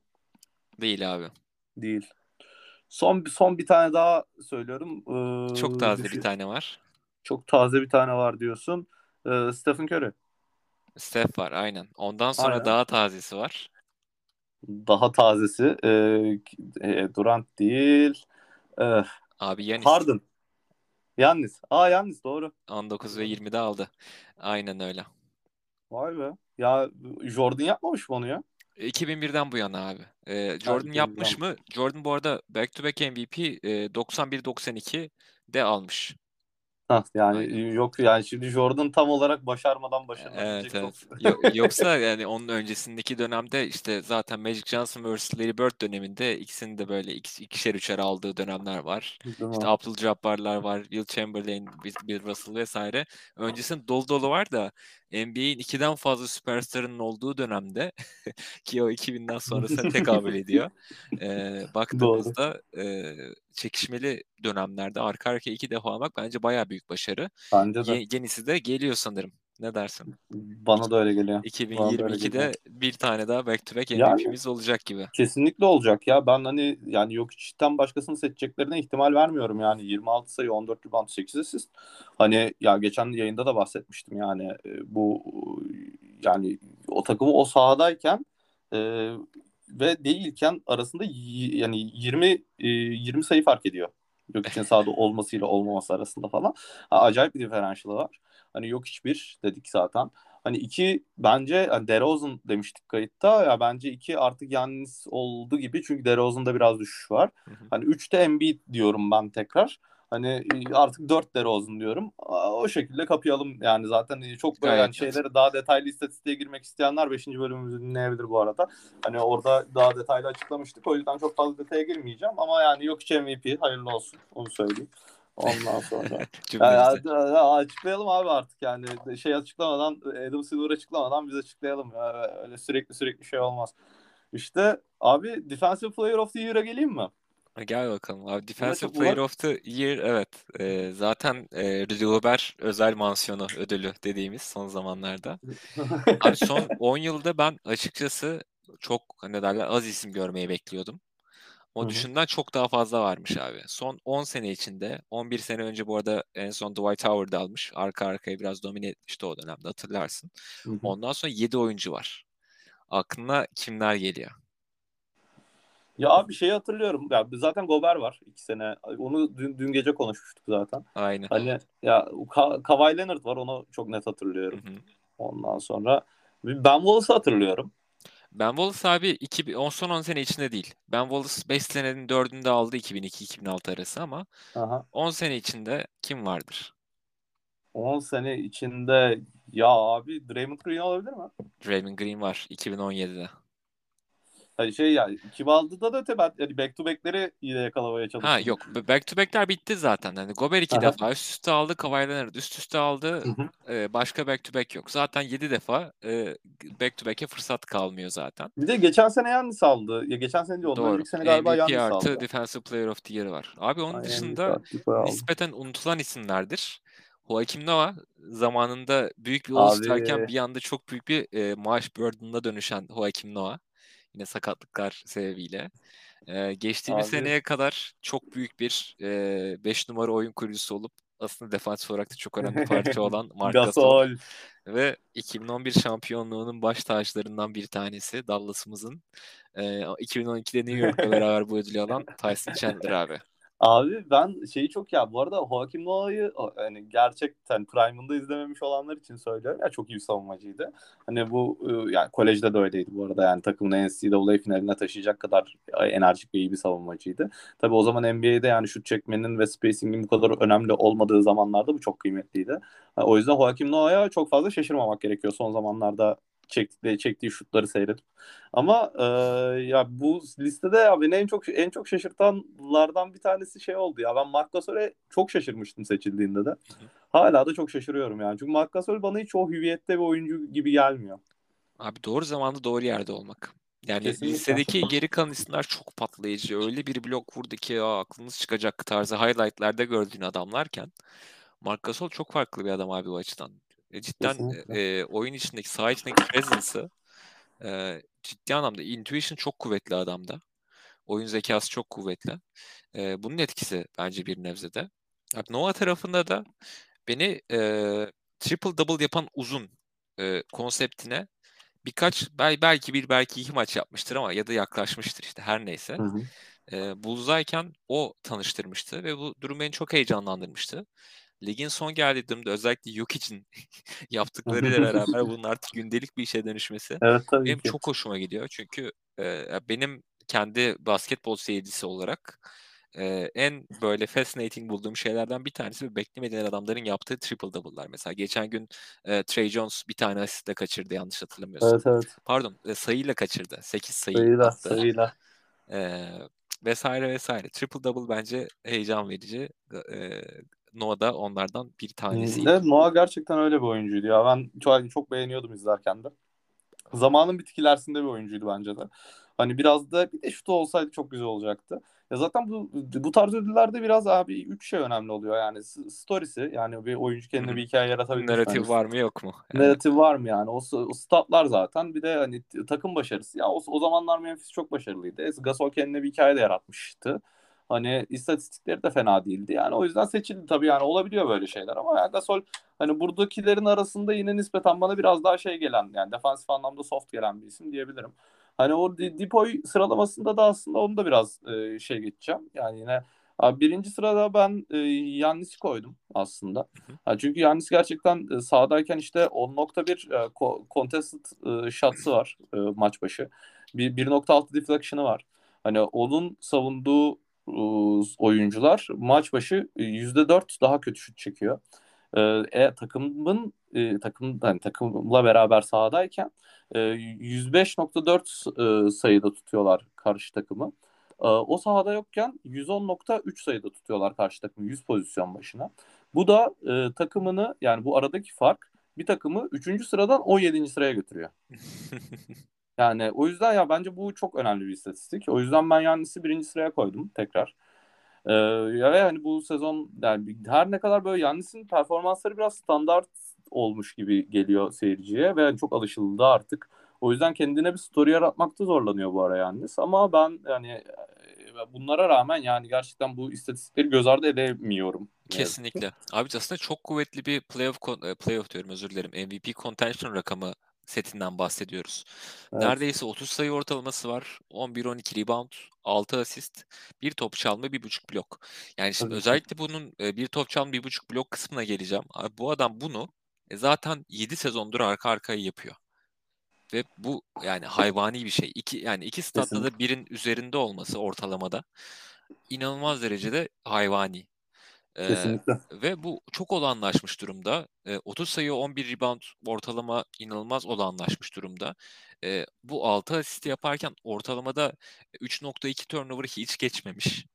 Değil abi. Değil. Son son bir tane daha söylüyorum. Ee, Çok taze düşün- bir tane var. Çok taze bir tane var diyorsun. Ee, Stephen Curry. Steph var aynen. Ondan sonra Aynen. daha tazesi var. Daha tazesi. Ee, e, Durant değil. Ee, Abi Yanis Harden. Yannis. Aa Yannis doğru. 19 ve 20'de aldı. Aynen öyle. Vay be. Ya Jordan yapmamış mı onu ya? 2001'den bu yana abi. Ee, Jordan 2001'den. yapmış mı? Jordan bu arada back to back MVP e, 91-92 de almış. Hah, yani yok yani şimdi Jordan tam olarak başarmadan Evet başarılabilecek evet. Yo- *laughs* yoksa yani onun öncesindeki dönemde işte zaten Magic Johnson vs Larry Bird döneminde ikisinin de böyle ikis- ikişer üçer aldığı dönemler var. Değil mi? İşte Abdul Jabbar'lar var, Will Chamberlain, Bill Bill Russell vesaire. Öncesinde dolu dolu var da NBA'in ikiden fazla süperstarının olduğu dönemde *laughs* ki o 2000'den sonrasına *laughs* tekabül ediyor. Ee, baktığımızda e, çekişmeli dönemlerde arka arkaya iki defa almak bence bayağı büyük başarı. Bence de. Ye- yenisi de geliyor sanırım. Ne dersin? Bana da öyle geliyor. 2022'de bir tane daha back to back Yani- MVP'miz olacak gibi. Kesinlikle olacak ya. Ben hani yani yok içten başkasını seçeceklerine ihtimal vermiyorum yani. 26 sayı, 14 rebound, 8 asist. Hani ya geçen yayında da bahsetmiştim yani e, bu yani o takımı o sahadayken e, ve değilken arasında y- yani 20 e, 20 sayı fark ediyor. Yok için sahada olmasıyla olmaması arasında falan. Ha, acayip bir diferansiyeli var. Hani yok hiçbir dedik zaten. Hani iki bence hani DeRozan demiştik kayıtta ya bence iki artık Yannis oldu gibi çünkü DeRozan'da biraz düşüş var. Hı hı. Hani üçte Embiid diyorum ben tekrar. Hani e, artık dört DeRozan diyorum. O şekilde kapayalım yani zaten e, çok böyle yani net. şeyleri daha detaylı istatistiğe girmek isteyenler 5. bölümümüzü dinleyebilir bu arada. Hani orada daha detaylı açıklamıştık. O yüzden çok fazla detaya girmeyeceğim ama yani yok MVP hayırlı olsun onu söyleyeyim. Ondan *laughs* sonra ya, Cümlemizde. ya, ya açıklayalım abi artık yani şey açıklamadan Adam Silver açıklamadan biz açıklayalım ya öyle sürekli sürekli şey olmaz. İşte abi Defensive Player of the Year'a geleyim mi? Gel bakalım abi. Defensive çok Player of the Year evet. Ee, zaten e, Rudy Gobert özel mansiyonu ödülü dediğimiz son zamanlarda. *laughs* Abi son 10 yılda ben açıkçası çok ne derler az isim görmeyi bekliyordum. O düşünden çok daha fazla varmış abi. Son 10 sene içinde 11 sene önce bu arada en son Dwight Howard almış. Arka arkaya biraz domine etmişti o dönemde hatırlarsın. Ondan sonra 7 oyuncu var. Aklına kimler geliyor? Ya abi şeyi hatırlıyorum. Ya zaten Gobert var iki sene. Onu dün, dün gece konuşmuştuk zaten. Aynen. Hani ya Ka- Kawhi Leonard var onu çok net hatırlıyorum. hı. Ondan sonra Ben Wallace'ı hatırlıyorum. Ben Wallace abi 2000, 10 son 10 sene içinde değil. Ben Wallace 5 senenin 4'ünde aldı 2002-2006 arası ama Aha. 10 sene içinde kim vardır? 10 sene içinde ya abi Draymond Green olabilir mi? Draymond Green var 2017'de. Hani şey ya 2006'da da öte ben yani back to back'leri yine yakalamaya çalıştım. Ha yok back to back'ler bitti zaten. Hani Gobert iki Aha. defa üst üste aldı. Kawhi Leonard üst üste aldı. Ee, başka back to back yok. Zaten 7 defa e, back to back'e fırsat kalmıyor zaten. Bir de geçen sene Yannis aldı. Ya geçen sene değil ondan Doğru. önceki sene galiba MVP Yannis artı aldı. Defensive Player of the Year var. Abi onun Aynen, dışında nispeten unutulan isimlerdir. Joakim Noah zamanında büyük bir. All-Star'ken bir anda çok büyük bir e, maaş burden'ına dönüşen Joakim Noah. Yine sakatlıklar sebebiyle. Ee, geçtiğimiz Abi- seneye kadar çok büyük bir 5 numara oyun kurucusu olup aslında defansif olarak da çok önemli parça *laughs* olan Marc Gasol. Ve 2011 şampiyonluğunun baş taclarından bir tanesi Dallas'ımızın. Ee, 2012'de New York'la beraber bu ödülü alan Tyson Chandler abi. Abi ben şeyi çok ya bu arada Joakim Noah'yı hani gerçekten prime'ında izlememiş olanlar için söylüyorum ya çok iyi bir savunmacıydı. Hani bu e, yani kolejde de öyleydi bu arada yani takımını NCAA finaline taşıyacak kadar enerjik ve iyi bir savunmacıydı. Tabii o zaman NBA'de yani şut çekmenin ve spacing'in bu kadar önemli olmadığı zamanlarda bu çok kıymetliydi. O yüzden Joakim Noah'ya çok fazla şaşırmamak gerekiyor son zamanlarda çektiği, çektiği şutları seyredip. Ama e, ya bu listede ya beni en çok en çok şaşırtanlardan bir tanesi şey oldu ya. Ben Marc Gasol'e çok şaşırmıştım seçildiğinde de. Hala da çok şaşırıyorum yani. Çünkü Marc Gasol bana hiç o hüviyette bir oyuncu gibi gelmiyor. Abi doğru zamanda doğru yerde olmak. Yani Kesinlikle. listedeki geri kalan isimler çok patlayıcı. Öyle bir blok vurdu ki ya aklınız çıkacak tarzı highlightlarda gördüğün adamlarken Marc Gasol çok farklı bir adam abi o açıdan. E, cidden Kesinlikle. e, oyun içindeki, saha içindeki presence'ı e, ciddi anlamda intuition çok kuvvetli adamda. Oyun zekası çok kuvvetli. E, bunun etkisi bence bir nebzede. Abi Nova tarafında da beni e, triple double yapan uzun e, konseptine birkaç bel- belki bir belki iki maç yapmıştır ama ya da yaklaşmıştır işte her neyse. Hı hı. E, Bulls'dayken o tanıştırmıştı ve bu durum beni çok heyecanlandırmıştı. Ligin son geldiği durumda özellikle Jokic'in *laughs* yaptıklarıyla *laughs* beraber bunun artık gündelik bir işe dönüşmesi Evet tabii benim ki. çok hoşuma gidiyor. Çünkü e, benim kendi basketbol seyircisi olarak e, en böyle fascinating bulduğum şeylerden bir tanesi ve beklemediğin adamların yaptığı triple double'lar. Mesela geçen gün e, Trey Jones bir tane asistle kaçırdı yanlış hatırlamıyorsam. Evet evet. Pardon e, sayıyla kaçırdı. 8 sayı Sayıyla attı. sayıyla. E, vesaire vesaire. Triple double bence heyecan verici. E, Noah da onlardan bir tanesiydi. Evet Noah gerçekten öyle bir oyuncuydu ya. Ben çok, çok beğeniyordum izlerken de. Zamanın bitkilersinde bir oyuncuydu bence de. Hani biraz da bir de şutu olsaydı çok güzel olacaktı. Ya zaten bu bu tarz ödüllerde biraz abi üç şey önemli oluyor yani S- story'si yani bir oyuncu kendine bir hikaye yaratabilmiş. Narratif var mı yok mu? Yani Narratif var mı yani? O, o statlar zaten. Bir de hani takım başarısı. Ya o, o zamanlar Memphis çok başarılıydı. Gasol kendine bir hikaye de yaratmıştı. Hani istatistikleri de fena değildi. Yani o yüzden seçildi tabii yani olabiliyor böyle şeyler ama yani Gasol hani buradakilerin arasında yine nispeten bana biraz daha şey gelen yani defansif anlamda soft gelen bir isim diyebilirim. Hani o Di- Dipoy sıralamasında da aslında onu da biraz e, şey geçeceğim. Yani yine abi birinci sırada ben e, Yannis'i koydum aslında. Ha, çünkü Yannis gerçekten e, sahadayken işte 10.1 e, contested e, shots'ı var e, maç başı. Bir 1.6 deflection'ı var. Hani onun savunduğu oyuncular maç başı e, %4 daha kötü şut çekiyor. E, e, takımın e, takım hani takımla beraber sahadayken e, 105.4 e, sayıda tutuyorlar karşı takımı. E, o sahada yokken 110.3 sayıda tutuyorlar karşı takımı 100 pozisyon başına. Bu da e, takımını yani bu aradaki fark bir takımı 3. sıradan 17. sıraya götürüyor. *laughs* Yani o yüzden ya bence bu çok önemli bir istatistik. O yüzden ben Yannis'i birinci sıraya koydum tekrar. Ee, ya ve hani bu sezon yani her ne kadar böyle Yannis'in performansları biraz standart olmuş gibi geliyor seyirciye ve yani çok alışıldı artık. O yüzden kendine bir story yaratmakta zorlanıyor bu ara Yannis. Ama ben yani e, bunlara rağmen yani gerçekten bu istatistikleri göz ardı edemiyorum. Kesinlikle. Abi aslında çok kuvvetli bir playoff e, playoff diyorum özür dilerim. MVP contention rakamı setinden bahsediyoruz. Evet. Neredeyse 30 sayı ortalaması var. 11-12 rebound, 6 asist, bir top çalma, bir buçuk blok. Yani şimdi ki. özellikle bunun e, bir top çalma, bir buçuk blok kısmına geleceğim. Bu adam bunu e, zaten 7 sezondur arka arkaya yapıyor. Ve bu yani hayvani bir şey. İki, yani iki statta da birin üzerinde olması ortalamada inanılmaz derecede hayvani. Ee, Kesinlikle. ve bu çok olağanlaşmış durumda. Ee, 30 sayı 11 rebound ortalama inanılmaz olağanlaşmış durumda. Ee, bu 6 asist yaparken ortalamada 3.2 turnover hiç geçmemiş.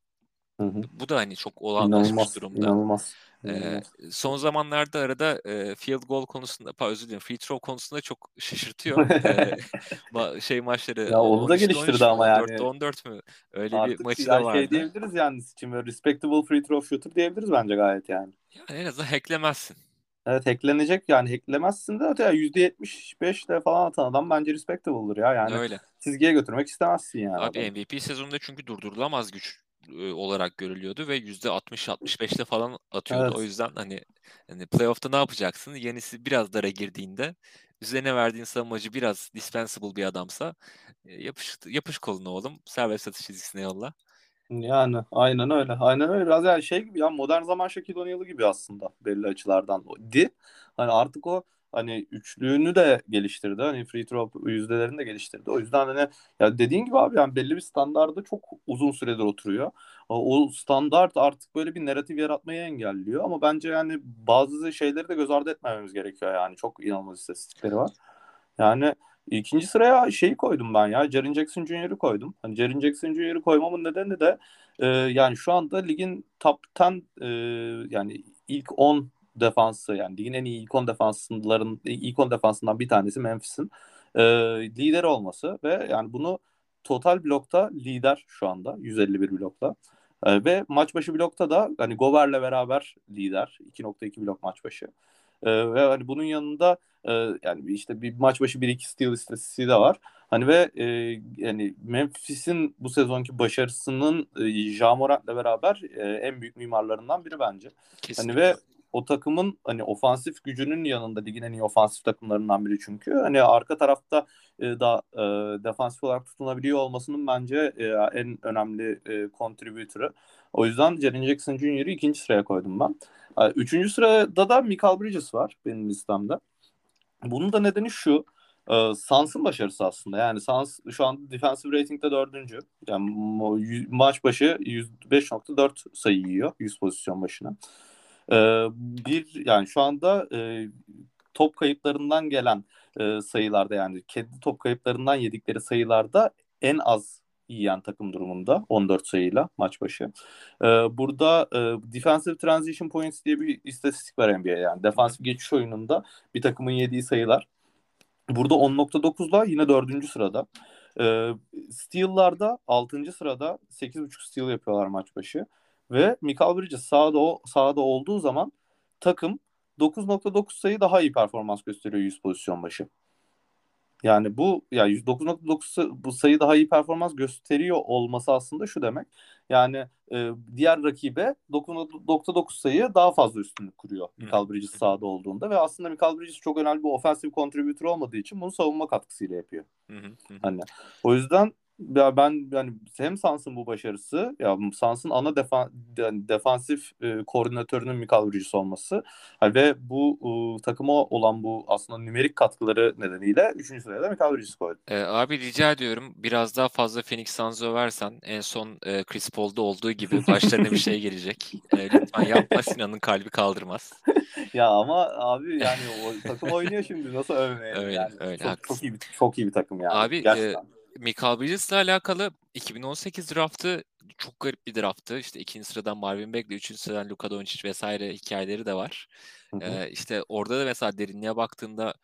Hı hı. Bu da hani çok olağanlaşmış İnanılmaz. durumda. İnanılmaz. Ee, son zamanlarda arada e, field goal konusunda, pa, özür dilerim, free throw konusunda çok şaşırtıyor. *laughs* Ee, şey maçları Ya onu da 13'te 13 geliştirdi mü, ama 14'te yani. 14 mü? Öyle bir Artık maçı da şey vardı. diyebiliriz yani için respectable free throw shooter diyebiliriz bence gayet yani. Yani en azından hacklemezsin. Evet hacklenecek yani hacklemezsin de öte ya %75 de falan atan adam bence respectable'dır ya. Yani Öyle. çizgiye götürmek istemezsin yani. Abi adamı. MVP sezonunda çünkü durdurulamaz güç e, olarak görülüyordu ve %60-65'te falan atıyordu. Evet. O yüzden hani, hani playoff'ta ne yapacaksın? Yenisi biraz dara girdiğinde üzerine verdiğin savunmacı biraz dispensable bir adamsa e, yapış, yapış koluna oğlum. Serbest atış çizgisine yolla. Yani aynen öyle. Aynen öyle. Biraz yani şey gibi ya modern zaman Shaquille O'Neal'ı gibi aslında belli açılardan. Di. Hani artık o hani üçlüğünü de geliştirdi. Hani free throw yüzdelerini de geliştirdi. O yüzden hani ya dediğin gibi abi yani belli bir standarda çok uzun süredir oturuyor. O standart artık böyle bir narratif yaratmayı engelliyor ama bence yani bazı şeyleri de göz ardı etmememiz gerekiyor yani. Çok inanılmaz istatistikleri var. Yani ikinci sıraya şeyi koydum ben ya. Jaren Jackson Jr.'ı koydum. Hani Jaren Jackson Jr.'ı koymamın nedeni de e, yani şu anda ligin top 10 e, yani ilk 10 defansı yani ligin en iyi ilk 10 defansların ilk 10 defansından bir tanesi Memphis'in e, lider olması ve yani bunu total blokta lider şu anda 151 blokta. E, ve maç başı blokta da hani Gober'le beraber lider 2.2 blok maç başı. E, ve hani bunun yanında e, yani işte bir maç başı 1-2 steal istatistiği de var. Hani ve e, yani Memphis'in bu sezonki başarısının e, Ja Morant'le beraber e, en büyük mimarlarından biri bence. Kesinlikle. Hani ve o takımın hani ofansif gücünün yanında ligin en iyi ofansif takımlarından biri çünkü. Hani arka tarafta e, da e, defansif olarak tutunabiliyor olmasının bence e, en önemli e, contributor'ı. O yüzden Jaren Jackson Jr.'ı ikinci sıraya koydum ben. E, üçüncü sırada da Michael Bridges var benim listemde. Bunun da nedeni şu. E, Suns'ın başarısı aslında. Yani Suns şu an defensive rating'de dördüncü. Yani ma- maç başı 105.4 sayı yiyor 100 pozisyon başına. E, bir yani şu anda e, top kayıplarından gelen e, sayılarda yani kendi top kayıplarından yedikleri sayılarda en az yiyen takım durumunda 14 sayıyla maç başı. Ee, burada e, defensive transition points diye bir istatistik var NBA yani. Defansif geçiş oyununda bir takımın yediği sayılar. Burada 10.9'la yine 4. sırada. Ee, steal'larda 6. sırada 8.5 steal yapıyorlar maç başı. Ve Michael Bridges sahada, o, sahada olduğu zaman takım 9.9 sayı daha iyi performans gösteriyor 100 pozisyon başı. Yani bu ya yani 9.9 bu sayı daha iyi performans gösteriyor olması aslında şu demek. Yani e, diğer rakibe 9.9 sayı daha fazla üstünlük kuruyor Michael Bridges sahada olduğunda ve aslında Michael Bridges çok önemli bir offensive contributor olmadığı için bunu savunma katkısıyla yapıyor. Hani o yüzden ya ben yani hem Sans'ın bu başarısı ya Sans'ın ana defa, yani defansif e, koordinatörünün Michael Bridges olması yani ve bu e, takıma olan bu aslında nümerik katkıları nedeniyle 3. sıraya da Michael Bridges koydu. Ee, abi rica ediyorum biraz daha fazla Phoenix Suns'ı översen en son e, Chris Paul'da olduğu gibi *laughs* başlarına bir şey gelecek. E, lütfen yapma Sinan'ın kalbi kaldırmaz. *laughs* ya ama abi yani o takım oynuyor şimdi nasıl övmeyelim *laughs* öyle, yani. Öyle, çok, çok iyi bir çok iyi bir takım yani. Abi Gerçekten. e, Michael Bridges'le alakalı 2018 draftı çok garip bir drafttı. İşte ikinci sıradan Marvin Bagley, üçüncü sıradan Luka Doncic vesaire hikayeleri de var. Ee, işte orada da mesela derinliğe baktığında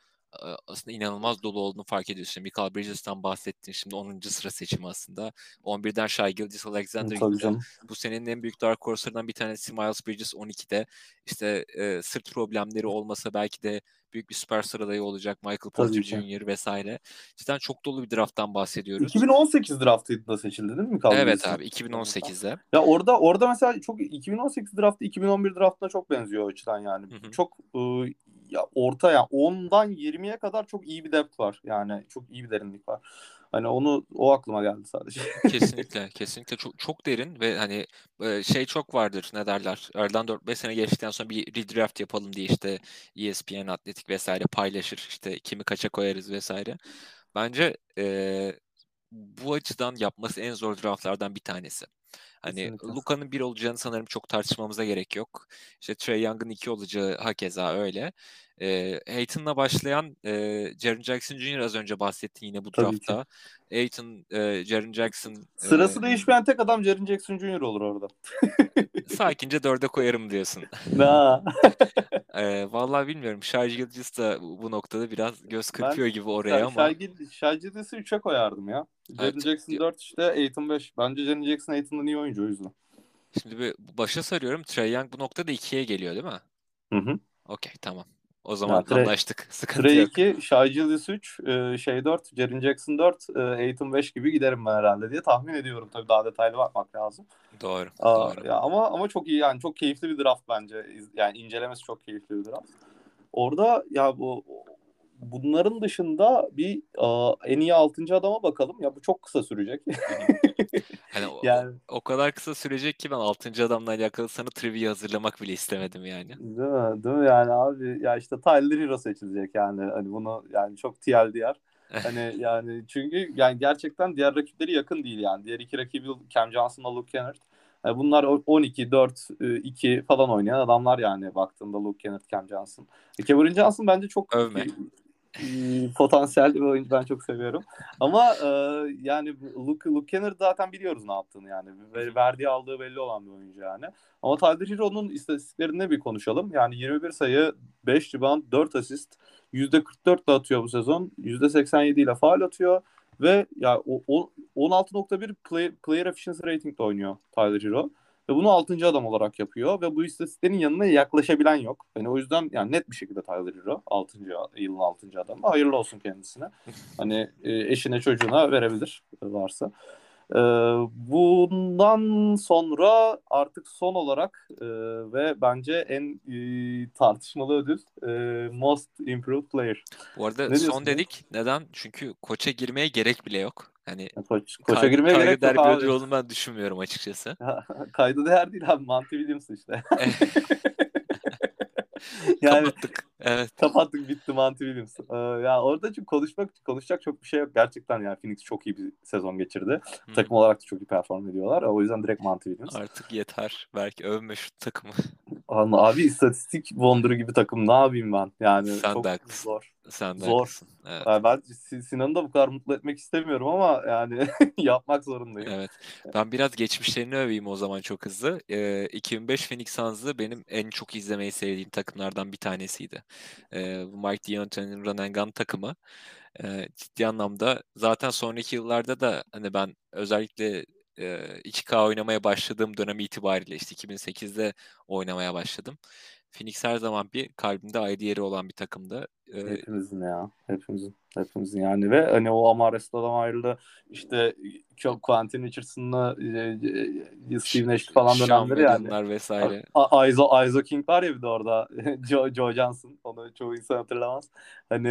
aslında inanılmaz dolu olduğunu fark ediyorsun. Michael Bridges'tan bahsettin. Şimdi 10. sıra seçimi aslında. 11'den Shai Gilgis Alexander gitti. Bu senenin en büyük dark horse'larından bir tanesi Miles Bridges 12'de. İşte e, sırt problemleri olmasa belki de büyük bir süperstar adayı olacak. Michael Porter Jr. vesaire. Cidden çok dolu bir drafttan bahsediyoruz. 2018 draftında seçildi değil mi Michael Evet abi 2018'de. Ya orada orada mesela çok 2018 draftı 2011 draftına çok benziyor o açıdan yani. Hı hı. Çok ıı, ya orta yani 10'dan 20'ye kadar çok iyi bir depth var. Yani çok iyi bir derinlik var. Hani onu o aklıma geldi sadece. *laughs* kesinlikle, kesinlikle çok çok derin ve hani şey çok vardır ne derler. Aradan 4-5 sene geçtikten sonra bir redraft yapalım diye işte ESPN Atletik vesaire paylaşır. işte kimi kaça koyarız vesaire. Bence e, bu açıdan yapması en zor draftlardan bir tanesi. Hani Luka'nın bir olacağını sanırım çok tartışmamıza gerek yok. İşte Trey Young'ın iki olacağı hakeza öyle. E, Hayton'la başlayan e, Jaren Jackson Jr. az önce bahsettin yine bu draftta. Hayton, e, Jaren Jackson. Sırası e, değişmeyen tek adam Jaren Jackson Jr. olur orada. *laughs* sakince dörde koyarım diyorsun. *laughs* Na. *laughs* e, vallahi bilmiyorum. Shai Gilgis da bu noktada biraz göz kırpıyor ben, gibi oraya ama. Shai Gilgis'i 3'e koyardım ya. Jaren evet. Jackson 4 işte Hayton 5. Bence Jaren Jackson Hayton'dan iyi oyuncu o yüzden. Şimdi bir başa sarıyorum. Trey Young bu noktada 2'ye geliyor değil mi? Hı hı. Okey tamam. O zaman Trey- anlaştık. *laughs* Sıkıntı Trey yok. 2, Shai Gilgeous 3, e, şey 4, Jaren Jackson 4, e, Aiton 5 gibi giderim ben herhalde diye tahmin ediyorum. Tabii daha detaylı bakmak lazım. Doğru. Aa, Doğru. ya ama ama çok iyi yani çok keyifli bir draft bence. Yani incelemesi çok keyifli bir draft. Orada ya bu bunların dışında bir aa, en iyi 6. adama bakalım. Ya bu çok kısa sürecek. *laughs* Hani o, yani o kadar kısa sürecek ki ben 6. adamla alakalı sana trivia hazırlamak bile istemedim yani. değil mi? Değil mi yani abi? Ya işte Tyler Hero seçilecek yani. Hani bunu yani çok TLDR. Hani *laughs* yani çünkü yani gerçekten diğer rakipleri yakın değil yani. Diğer iki rakibi Cam Johnson'la Luke Kennard. Yani bunlar 12, 4, 2 falan oynayan adamlar yani baktığında Luke Kennard, Cam Johnson. E, Cameron Johnson bence çok Övme. E, potansiyel bir oyuncu. Ben çok seviyorum. Ama e, yani Luke, Luke Kennard zaten biliyoruz ne yaptığını yani. Ver- Verdiği aldığı belli olan bir oyuncu yani. Ama Tyler Hero'nun istatistiklerine bir konuşalım. Yani 21 sayı, 5 rebound, 4 asist, %44 ile atıyor bu sezon. %87 ile faal atıyor. Ve ya o 16.1 play, player efficiency rating oynuyor Tyler Hero. Ve bunu 6. adam olarak yapıyor ve bu istatistiklerin yanına yaklaşabilen yok. Yani o yüzden yani net bir şekilde Tyler Hero 6. yılın 6. adamı. Hayırlı olsun kendisine. Hani e, eşine çocuğuna verebilir varsa. E, bundan sonra artık son olarak e, ve bence en e, tartışmalı ödül e, Most Improved Player. Bu arada Ne son diyorsun dedik. Neden? Çünkü koça girmeye gerek bile yok. Hani Koç, koça kay- girmeye gerek yok bir ödül olduğunu ben düşünmüyorum açıkçası. *laughs* Kaydı değer değil abi. Monty Williams işte. *laughs* *laughs* *laughs* yani Kapattık. Evet. kapattık bitti Monty Williams. Ee, ya orada çünkü konuşmak konuşacak çok bir şey yok. Gerçekten yani Phoenix çok iyi bir sezon geçirdi. Hı. Takım olarak da çok iyi perform ediyorlar. O yüzden direkt Monty Williams. Artık yeter. Belki övme şu takımı. Abi istatistik wonder'ı gibi takım ne yapayım ben? Yani Sen çok de haklısın. zor. Sen de Zor. haklısın. Evet. Yani ben Sin- Sinan'ı da bu kadar mutlu etmek istemiyorum ama yani *laughs* yapmak zorundayım. Evet. Ben biraz geçmişlerini öveyim o zaman çok hızlı. Ee, 2005 Phoenix Suns'ı benim en çok izlemeyi sevdiğim takımlardan bir tanesiydi. Bu Mike D'Antoni'nin run and gun takımı. Ee, ciddi anlamda zaten sonraki yıllarda da hani ben özellikle e, 2K oynamaya başladığım dönem itibariyle işte 2008'de oynamaya başladım. Phoenix her zaman bir kalbimde ayrı yeri olan bir takımdı. Ee, Hepimizin ya. Hepimizin. Hepimizin yani ve hani o Amaresto'dan ayrıldı. İşte çok Quentin Richardson'la e, e, Steve Nash falan dönemleri yani. Vesaire. A- Aizo, Aizo King var ya bir de orada. *laughs* Joe, Joe Johnson. Onu çoğu insan hatırlamaz. Hani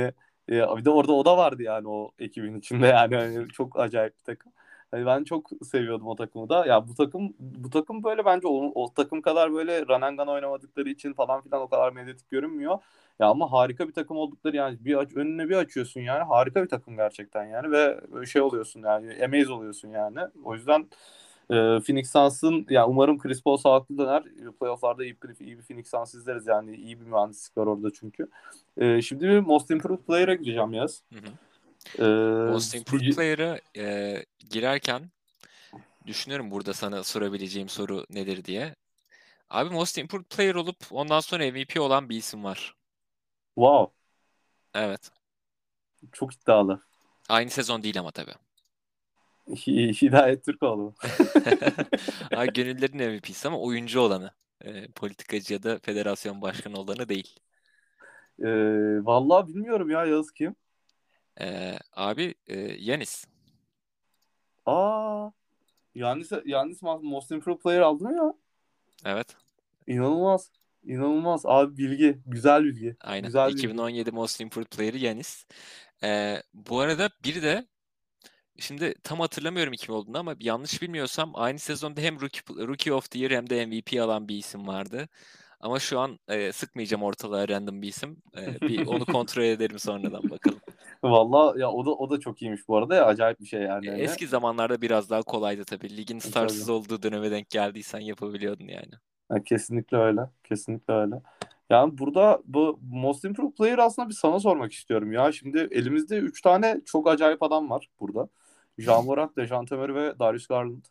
e, bir de orada o da vardı yani o ekibin içinde yani. Hani çok acayip bir takım. Hani ben çok seviyordum o takımı da. Ya bu takım bu takım böyle bence o, o takım kadar böyle gun oynamadıkları için falan filan o kadar medyatik görünmüyor. Ya ama harika bir takım oldukları yani bir aç, önüne bir açıyorsun yani harika bir takım gerçekten yani ve şey oluyorsun yani amaze oluyorsun yani. O yüzden e, Phoenix Suns'ın ya umarım Chris Paul sağlıklı döner. Playoff'larda iyi bir, iyi bir Phoenix Suns izleriz yani iyi bir mühendislik var orada çünkü. E, şimdi bir Most Improved Player'a gideceğim yaz. Hı hı. E, Most Improved Steve- Player'a e, girerken düşünüyorum burada sana sorabileceğim soru nedir diye. Abi Most Improved Player olup ondan sonra MVP olan bir isim var. Wow. Evet. Çok iddialı. Aynı sezon değil ama tabii. Hi- Hidayet Türkoğlu. *laughs* Ay gönüllerin MVP'si ama oyuncu olanı. E, politikacı ya da federasyon başkanı olanı değil. E, vallahi bilmiyorum ya Yağız kim? E, abi e, Yanis. Aa. Yannis, Yannis Most Improved Player aldı mı ya? Evet. İnanılmaz. İnanılmaz. Abi bilgi. Güzel bilgi. Aynen. Güzel bilgi. 2017 Most Improved Player'ı Yanis. E, bu arada bir de Şimdi tam hatırlamıyorum kim olduğunu ama yanlış bilmiyorsam aynı sezonda hem Rookie, Rookie of the Year hem de MVP alan bir isim vardı. Ama şu an e, sıkmayacağım ortalığa random bir isim. E, bir onu kontrol ederim sonradan bakalım. Vallahi ya o da o da çok iyiymiş bu arada ya acayip bir şey yani. E, Hani. eski zamanlarda biraz daha kolaydı tabii. Ligin tabii. starsız olduğu döneme denk geldiysen yapabiliyordun yani. Ha, kesinlikle öyle. Kesinlikle öyle. Yani burada bu Most Improved Player aslında bir sana sormak istiyorum ya. Şimdi elimizde 3 tane çok acayip adam var burada. Jean Morant, Dejante Murray ve Darius Garland.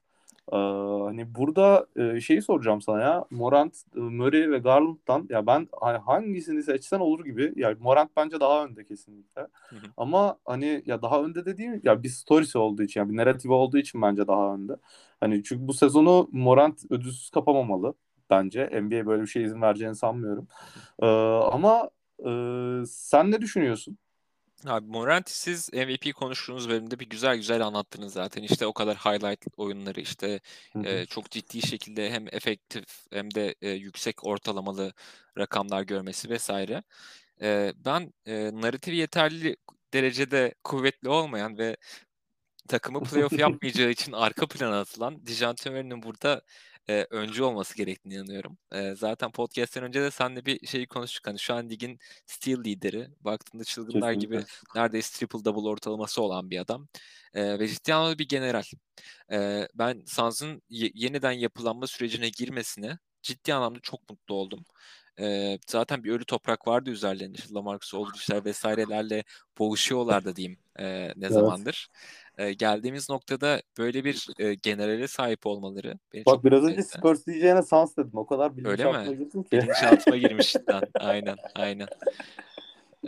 Ee, hani burada e, şeyi soracağım sana ya. Morant, Murray ve Garland'dan ya ben hangisini seçsen olur gibi. Ya Morant bence daha önde kesinlikle. Hı hı. Ama hani ya daha önde dediğim ya bir storiesi olduğu için yani bir narratifi olduğu için bence daha önde. Hani çünkü bu sezonu Morant ödülsüz kapamamalı. bence. NBA böyle bir şey izin vereceğini sanmıyorum. Ee, ama e, sen ne düşünüyorsun? Abi Morant'i siz MVP konuştuğunuz bölümde bir güzel güzel anlattınız zaten. İşte o kadar highlight oyunları işte e, çok ciddi şekilde hem efektif hem de e, yüksek ortalamalı rakamlar görmesi vesaire. E, ben e, narratifi yeterli derecede kuvvetli olmayan ve takımı playoff *laughs* yapmayacağı için arka plana atılan Dijante Murray'nin burada e, öncü olması gerektiğini inanıyorum. E, zaten podcast'ten önce de seninle bir şeyi konuştuk. Hani şu an ligin steal lideri. Baktığında çılgınlar Kesinlikle. gibi neredeyse triple double ortalaması olan bir adam. E, ve ciddi anlamda bir general. E, ben Suns'ın ye- yeniden yapılanma sürecine girmesine ciddi anlamda çok mutlu oldum. E, zaten bir ölü toprak vardı üzerlerinde. İşte Lamarcus Aldridge'ler vesairelerle boğuşuyorlardı diyeyim e, ne Evet. zamandır. E, geldiğimiz noktada böyle bir e, generale sahip olmaları beni Bak biraz önce. Spurs diyeceğine Suns dedim. O kadar bilinçaltına girdim ki. Bilinçaltıma girmiş *laughs* cidden. Aynen, aynen.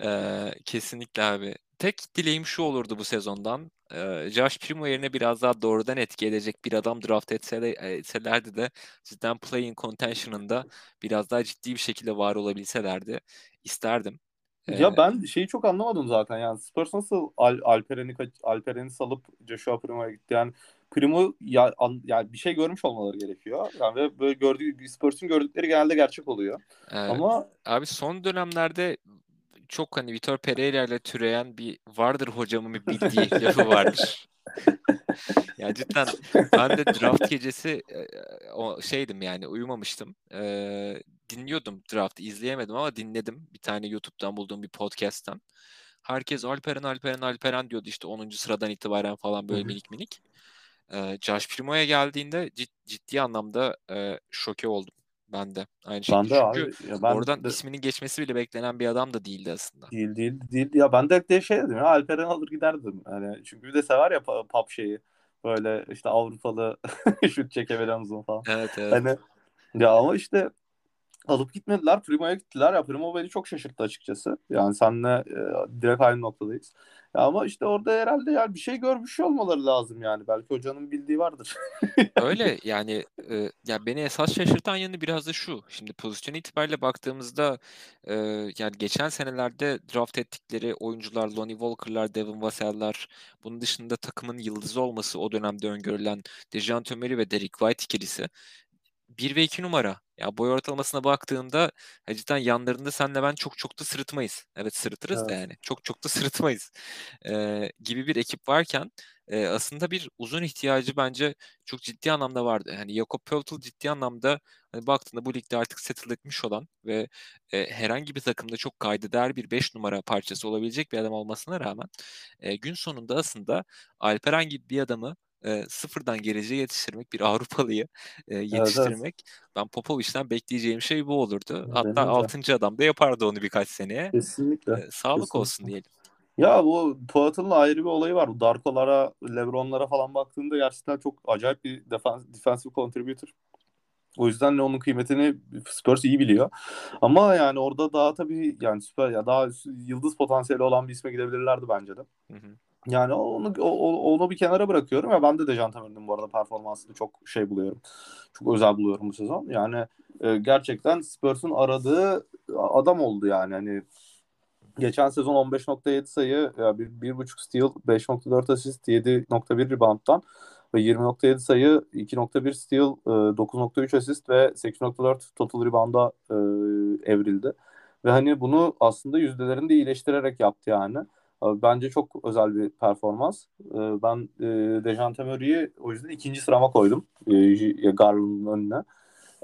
Ee, kesinlikle abi. Tek dileğim şu olurdu bu sezondan. Ee, Josh Primo yerine biraz daha doğrudan etki edecek bir adam draft etsele, etselerdi de cidden playing contention'ında biraz daha ciddi bir şekilde var olabilselerdi isterdim. Ee, Ya ben şeyi çok anlamadım zaten yani Spurs nasıl Al Alperen'i Alperen'i salıp Joshua Primo'ya gitti yani Primo ya, an- yani bir şey görmüş olmaları gerekiyor. Yani ve böyle gördüğü Spurs'un gördükleri genelde gerçek oluyor. e, Ama abi son dönemlerde çok hani Vitor Pereira ile türeyen bir vardır hocamın bir bildiği *laughs* lafı vardır. Ya cidden ben de draft gecesi e, o şeydim yani uyumamıştım. Ee, dinliyordum draftı izleyemedim ama dinledim. Bir tane YouTube'dan bulduğum bir podcast'tan. Herkes Alperen Alperen Alperen diyordu işte 10. sıradan itibaren falan böyle minik minik. Ee, Josh Primo'ya geldiğinde cid- ciddi anlamda e, şoke oldum ben de aynı ben şekilde. de Çünkü abi ya ben oradan de isminin geçmesi bile beklenen bir adam da değildi aslında. değil değil değil ya ben de, de şey dedim ya Alperen alır giderdim. Yani çünkü bir de sever ya pa- pop şeyi. Böyle işte Avrupalı *laughs* şut çekebilen uzun falan. Evet evet. Hani ya ama işte alıp gitmediler. Primo'ya gittiler. Ya Primo beni çok şaşırttı açıkçası. Yani seninle e, direkt aynı noktadayız. Ya ama işte orada herhalde yani bir şey görmüş olmaları lazım yani. Belki hocanın bildiği vardır. *laughs* Öyle yani e, ya beni esas şaşırtan yanı biraz da şu. Şimdi pozisyon itibariyle baktığımızda e, yani geçen senelerde draft ettikleri oyuncular Lonnie Walker'lar, Devin Vassell'lar bunun dışında takımın yıldızı olması o dönemde öngörülen Dejounte Murray ve Derrick White ikilisi 1 ve 2 numara. Ya boy ortalamasına baktığında cidden yanlarında senle ben çok çok da sırıtmayız. Evet sırıtırız da Evet. yani. Çok çok da *laughs* sırıtmayız. Ee, gibi bir ekip varken e, aslında bir uzun ihtiyacı bence çok ciddi anlamda vardı. Yani Jakob Poeltl ciddi anlamda hani baktığında bu ligde artık settle etmiş olan ve e, herhangi bir takımda çok kaydeder bir 5 numara parçası olabilecek bir adam olmasına rağmen e, gün sonunda aslında Alperen gibi bir adamı e, sıfırdan geleceğe yetiştirmek, bir Avrupalıyı e, Evet, evet. yetiştirmek ben Popovic'ten bekleyeceğim şey bu olurdu. Benim Hatta de. 6. adam da yapardı onu birkaç seneye. Kesinlikle. E, sağlık Kesinlikle. olsun diyelim. Ya bu Poeltl'ın ayrı bir olayı var. Darko'lara, Lebron'lara falan baktığında gerçekten çok acayip bir defans, defensive contributor. O yüzden de onun kıymetini Spurs iyi biliyor. Ama yani orada daha tabii yani süper ya daha yıldız potansiyeli olan bir isme gidebilirlerdi bence de. Hı hı. Yani onu onu bir kenara bırakıyorum ya ben de Dejan Murray'nin bu arada performansını çok şey buluyorum. Çok özel buluyorum bu sezon. Yani e, gerçekten Spurs'un aradığı adam oldu yani. Hani geçen sezon 15.7 sayı, ya bir, bir buçuk steal, 5.4 asist, 7.1 rebound'dan ve 20.7 sayı, 2.1 steal, e, 9.3 asist ve 8.4 total rebound'a e, evrildi. Ve hani bunu aslında yüzdelerini de iyileştirerek yaptı yani. Bence çok özel bir performans. E, Ben e, Dejante Murray'i o yüzden ikinci sırama koydum e, Garland'ın önüne.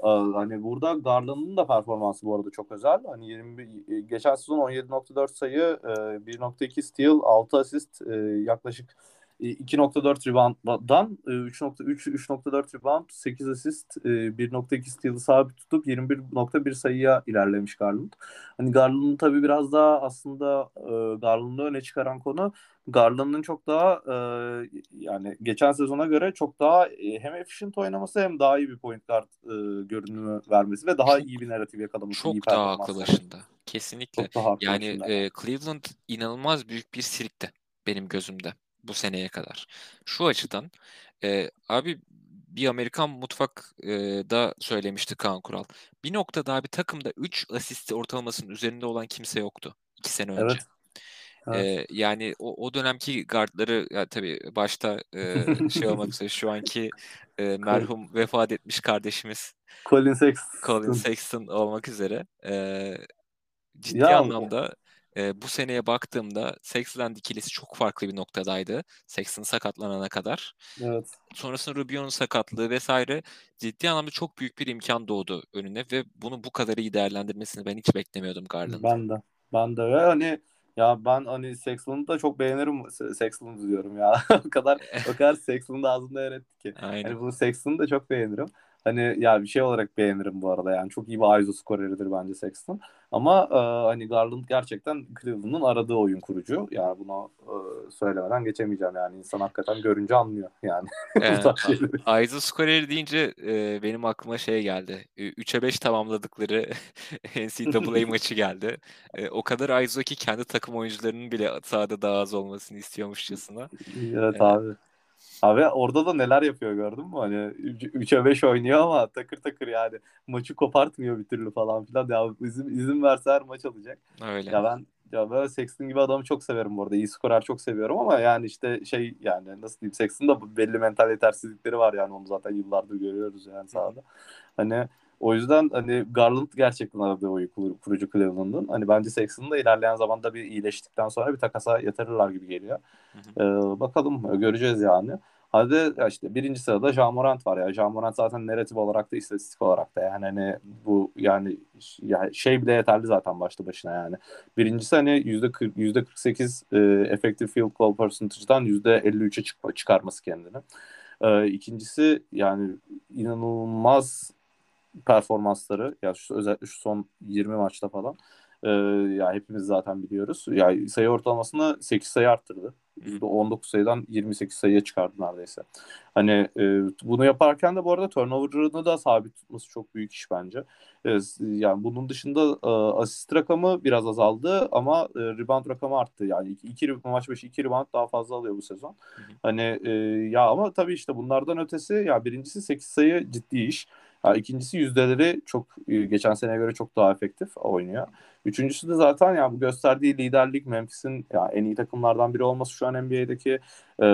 Ee, Hani burada Garland'ın da performansı bu arada çok özel. Hani 20 geçen sezon 17.4 sayı, e, 1.2 steal, 6 asist, e, yaklaşık e, 2.4 rebounddan e, 3.3 3.4 rebound, 8 asist, e, 1.2 steal'ı sabit tutup 21.1 sayıya ilerlemiş Garland. Hani Garland'ın tabii biraz daha aslında e, Garland'ı öne çıkaran konu Garland'ın çok daha e, yani geçen sezona göre çok daha e, hem efficient oynaması hem daha iyi bir point guard e, görünümü vermesi ve daha iyi bir narratif yakalaması. iyi Çok daha aklı performanslar. başında. Kesinlikle. Çok daha Yani e, Cleveland inanılmaz büyük bir sirkte benim gözümde bu seneye kadar. Şu açıdan e, abi bir Amerikan mutfak e, da söylemişti Kaan Kural. Bir noktada bir takımda 3 asist ortalamasının üzerinde olan kimse yoktu 2 sene önce. Evet. Evet. Ee, yani o, o dönemki guardları ya tabii başta e, *laughs* şey olmak üzere şu anki e, merhum vefat etmiş kardeşimiz Colin Sexton. Colin Sexton olmak üzere e, ciddi Ya- anlamda e, bu seneye baktığımda Sexton ikilisi çok farklı bir noktadaydı. Sexton sakatlanana kadar. Evet. Sonrasında Rubio'nun sakatlığı vesaire ciddi anlamda çok büyük bir imkan doğdu önüne ve bunu bu kadar iyi değerlendirmesini ben hiç beklemiyordum Garland'ın. Ben de. Ben de. Ve hani ya ben hani Sexton'u da çok beğenirim. Sexton'u diyorum ya. *laughs* o kadar o kadar Sexton'u da ağzımda yer etti ki. Aynen. Hani bu Sexton'u da çok beğenirim. Hani ya bir şey olarak beğenirim bu arada yani. Çok iyi bir ISO skoreridir bence Sexton. Ama e, hani Garland gerçekten Cleveland'ın aradığı oyun kurucu. Yani bunu e, söylemeden geçemeyeceğim yani. İnsan hakikaten görünce anlıyor yani. *laughs* şeyleri. Aizu skoreri deyince e, benim aklıma şey geldi. E, 3'e 5 tamamladıkları *laughs* NCAA *laughs* maçı geldi. E, o kadar Aizu ki kendi takım oyuncularının bile sahada daha az olmasını istiyormuşçasına. Evet Evet. abi. Abi orada da neler yapıyor gördün mü? Hani 3'e 5 oynuyor ama takır takır yani. Maçı kopartmıyor bir türlü falan filan. Ya izin, izin verse her maç alacak. Öyle. Ya ben ya böyle Sexton gibi adamı çok severim bu arada. İyi skorer çok seviyorum ama yani işte şey yani nasıl diyeyim Sexton da belli mental yetersizlikleri var yani onu zaten yıllardır görüyoruz yani sahada. Hani o yüzden hani Garland gerçekten aradığı kur- kurucu Cleveland'ın. Hani bence Sexton'ı da ilerleyen zamanda bir iyileştikten sonra bir takasa yatırırlar gibi geliyor. Hı Ee, bakalım göreceğiz yani. Hadi işte birinci sırada Jean Morant var ya. Jean Morant zaten narratif olarak da istatistik olarak da yani hani bu yani, yani şey bile yeterli zaten başlı başına yani. Birincisi hani yüzde kırk- yüzde 48 e, effective field goal percentage'dan yüzde 53'e çık- çıkarması kendini. Ee, ikincisi yani inanılmaz performansları ya şu, özellikle şu son 20 maçta falan e, ya hepimiz zaten biliyoruz. Ya sayı ortalamasını 8 sayı arttırdı. %19 sayıdan 28 sayıya çıkardı neredeyse. Hani e, bunu yaparken de bu arada turnover'ını da sabit tutması çok büyük iş bence. E, yani bunun dışında e, asist rakamı biraz azaldı ama e, rebound rakamı arttı. Yani iki, iki maç başı iki rebound daha fazla alıyor bu sezon. Hı hı. Hani e, ya ama tabii işte bunlardan ötesi ya birincisi 8 sayı ciddi iş. Ya ikincisi yüzdeleri çok e, geçen seneye göre çok daha efektif oynuyor. Üçüncüsü de zaten ya bu gösterdiği liderlik Memphis'in ya en iyi takımlardan biri olması şu an NBA'deki e,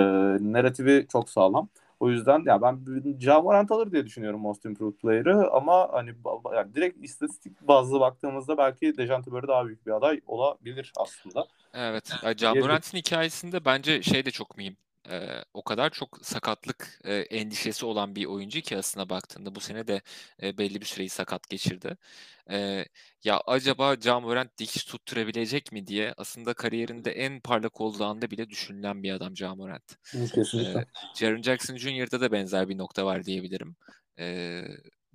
narratifi çok sağlam. O yüzden ya ben Ja Morant alır diye düşünüyorum Most Improved Player'ı ama hani yani direkt istatistik bazlı baktığımızda belki Dejounte Murray daha büyük bir aday olabilir aslında. Evet. Ya Can Diyebilirim. Morant'in hikayesinde bence şey de çok mühim. Ee, o kadar çok sakatlık e, endişesi olan bir oyuncu ki aslına baktığında bu sene de e, belli bir süreyi sakat geçirdi. Ee, ya acaba Can Morant dikiş tutturabilecek mi diye aslında kariyerinde en parlak olduğu anda bile düşünülen bir adam Can Morant. Kesinlikle. Ee, Jaren Jackson Jr.'da da benzer bir nokta var diyebilirim. Ee,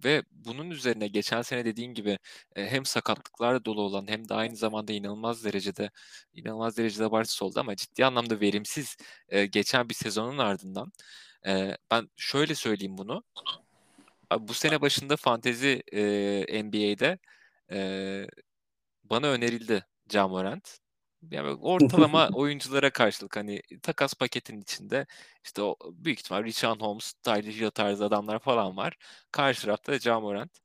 ve bunun üzerine geçen sene dediğin gibi e, hem sakatlıklarla dolu olan hem de aynı zamanda inanılmaz derecede inanılmaz derecede abartısız oldu ama ciddi anlamda verimsiz e, geçen bir sezonun ardından e, ben şöyle söyleyeyim bunu. Bu sene başında fantezi NBA'de bana önerildi Ja Morant. Yani ortalama oyunculara karşılık hani takas paketinin içinde işte o büyük ihtimal Richard Holmes, Tyler Hill tarzı adamlar falan var. Karşı tarafta Ja Morant.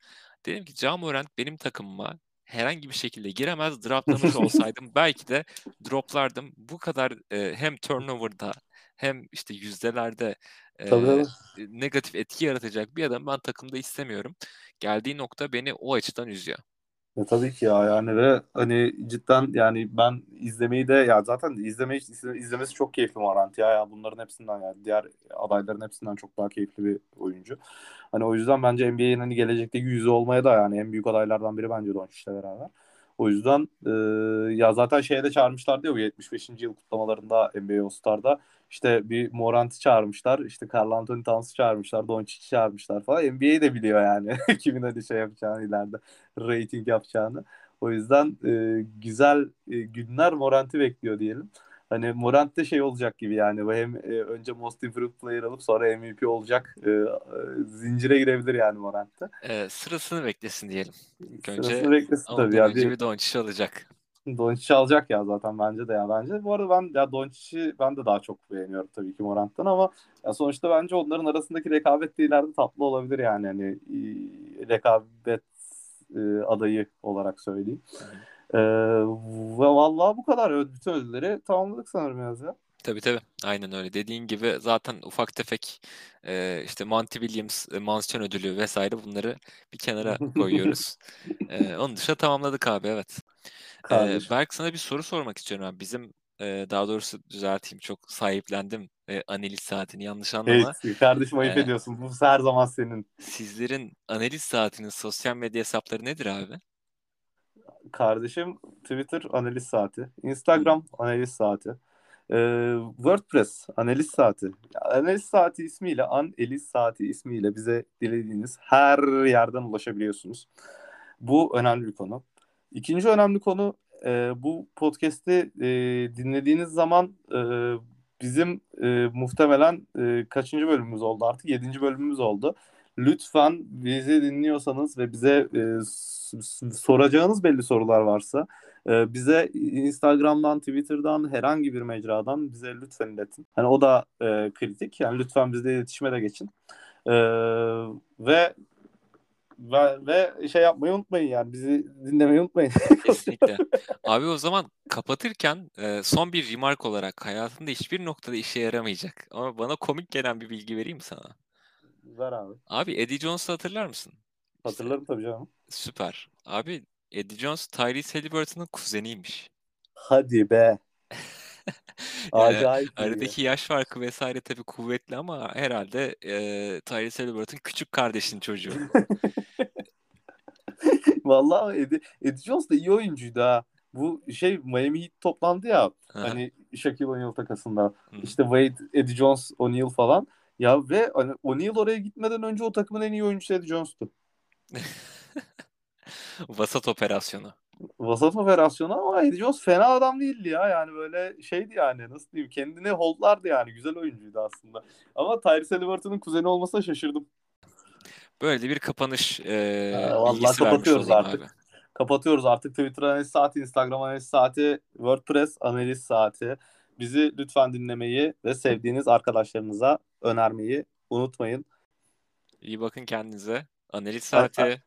Dedim ki Ja Morant benim takımıma herhangi bir şekilde giremez. Draftlamış *laughs* olsaydım belki de droplardım. Bu kadar e, hem turnover'da hem işte yüzdelerde e, tabii. negatif etki yaratacak bir adam ben takımda istemiyorum. Geldiği nokta beni o açıdan üzüyor. Ya tabii ki ya yani ve hani cidden yani ben izlemeyi de ya zaten izlemeyi izlemesi çok keyifli Morant ya, ya bunların hepsinden yani diğer adayların hepsinden çok daha keyifli bir oyuncu. Hani o yüzden bence NBA'nin hani gelecekteki yüzü olmaya da yani en büyük adaylardan biri bence Doncic'le beraber. O yüzden e, ya zaten şeye de çağırmışlar diyor bu 75. yıl kutlamalarında NBA All-Star'da işte bir Morant'ı çağırmışlar. işte Karl Anthony Towns'ı çağırmışlar. Doncic'i çağırmışlar falan. NBA de biliyor yani *laughs* kimin hadi şey yapacağını ileride rating yapacağını. O yüzden e, güzel e, günler Morant'ı bekliyor diyelim. Hani Morant de şey olacak gibi yani. Bu hem e, önce Most Improved Player alıp sonra MVP olacak. E, e, zincire girebilir yani Morant'ta. E, sırasını beklesin diyelim. İlk Sırasını önce beklesin tabii ya. önce Bir, Doncic alacak. Doncic'i alacak ya zaten bence de ya bence. Bu arada ben ya Doncic'i ben de daha çok beğeniyorum tabii ki Morant'tan ama ya sonuçta bence onların arasındaki rekabet de ileride tatlı olabilir yani hani rekabet e, adayı olarak söyleyeyim. E, ve vallahi bu kadar. Bütün ödülleri tamamladık sanırım yaz ya. Tabii tabii. Aynen öyle. Dediğin gibi zaten ufak tefek e, işte Monty Williams e, mansiyon ödülü vesaire bunları bir kenara *laughs* koyuyoruz. E, onun dışında tamamladık abi evet. E. Berk sana bir soru sormak istiyorum abi. Bizim e, daha doğrusu düzelteyim çok sahiplendim e, analiz saatini yanlış anlama. Hey, kardeşim ayıp Ee, ediyorsun. Bu her zaman senin. Sizlerin analiz saatinin sosyal medya hesapları nedir abi? Kardeşim Twitter analiz saati. Instagram analiz saati. Ee, WordPress analiz saati. Analiz saati ismiyle, analiz saati ismiyle bize dilediğiniz her yerden ulaşabiliyorsunuz. Bu önemli bir konu. İkinci önemli konu e, bu podcast'i e, dinlediğiniz zaman e, bizim e, muhtemelen e, kaçıncı bölümümüz oldu artık? Yedinci bölümümüz oldu. Lütfen bizi dinliyorsanız ve bize e, soracağınız belli sorular varsa e, bize Instagram'dan, Twitter'dan, herhangi bir mecradan bize lütfen iletin. Hani o da e, kritik. Yani lütfen bizle iletişime de geçin. E, ve ve, ve şey yapmayı unutmayın yani bizi dinlemeyi unutmayın. *laughs* Kesinlikle. Abi o zaman kapatırken e, son bir remark olarak hayatında hiçbir noktada işe yaramayacak. Ama bana komik gelen bir bilgi vereyim sana? Ver abi. Abi Eddie Jones'u hatırlar mısın? Hatırlarım tabii canım. süper. Abi Eddie Jones Tyrese Halliburton'un kuzeniymiş. Hadi be. *laughs* Yani Acayip aradaki yaş farkı vesaire tabii kuvvetli ama herhalde e, Tyrese Halliburton küçük kardeşin çocuğu. *laughs* Vallahi Eddie, Eddie Jones da iyi oyuncuydu ha. Bu şey Miami Heat toplandı ya Aha, hani Shaquille O'Neal takasında. hı. İşte Wade, Eddie Jones, O'Neal falan. Ya ve hani O'Neal oraya gitmeden önce o takımın en iyi oyuncusu Eddie Jones'tu. *laughs* Vasat operasyonu. Vasat operasyonu ama Eddie Jones fena adam değildi ya. Yani böyle şeydi yani nasıl diyeyim kendini holdlardı yani. Güzel oyuncuydu aslında. Ama Tyrese Halliburton'un kuzeni olmasına şaşırdım. Böyle bir kapanış e, bilgisi vermiş kapatıyoruz artık. abi. Kapatıyoruz artık Twitter analiz saati, Instagram analiz saati, WordPress analiz saati. Bizi lütfen dinlemeyi ve sevdiğiniz arkadaşlarınıza önermeyi unutmayın. İyi bakın kendinize. Analiz saati.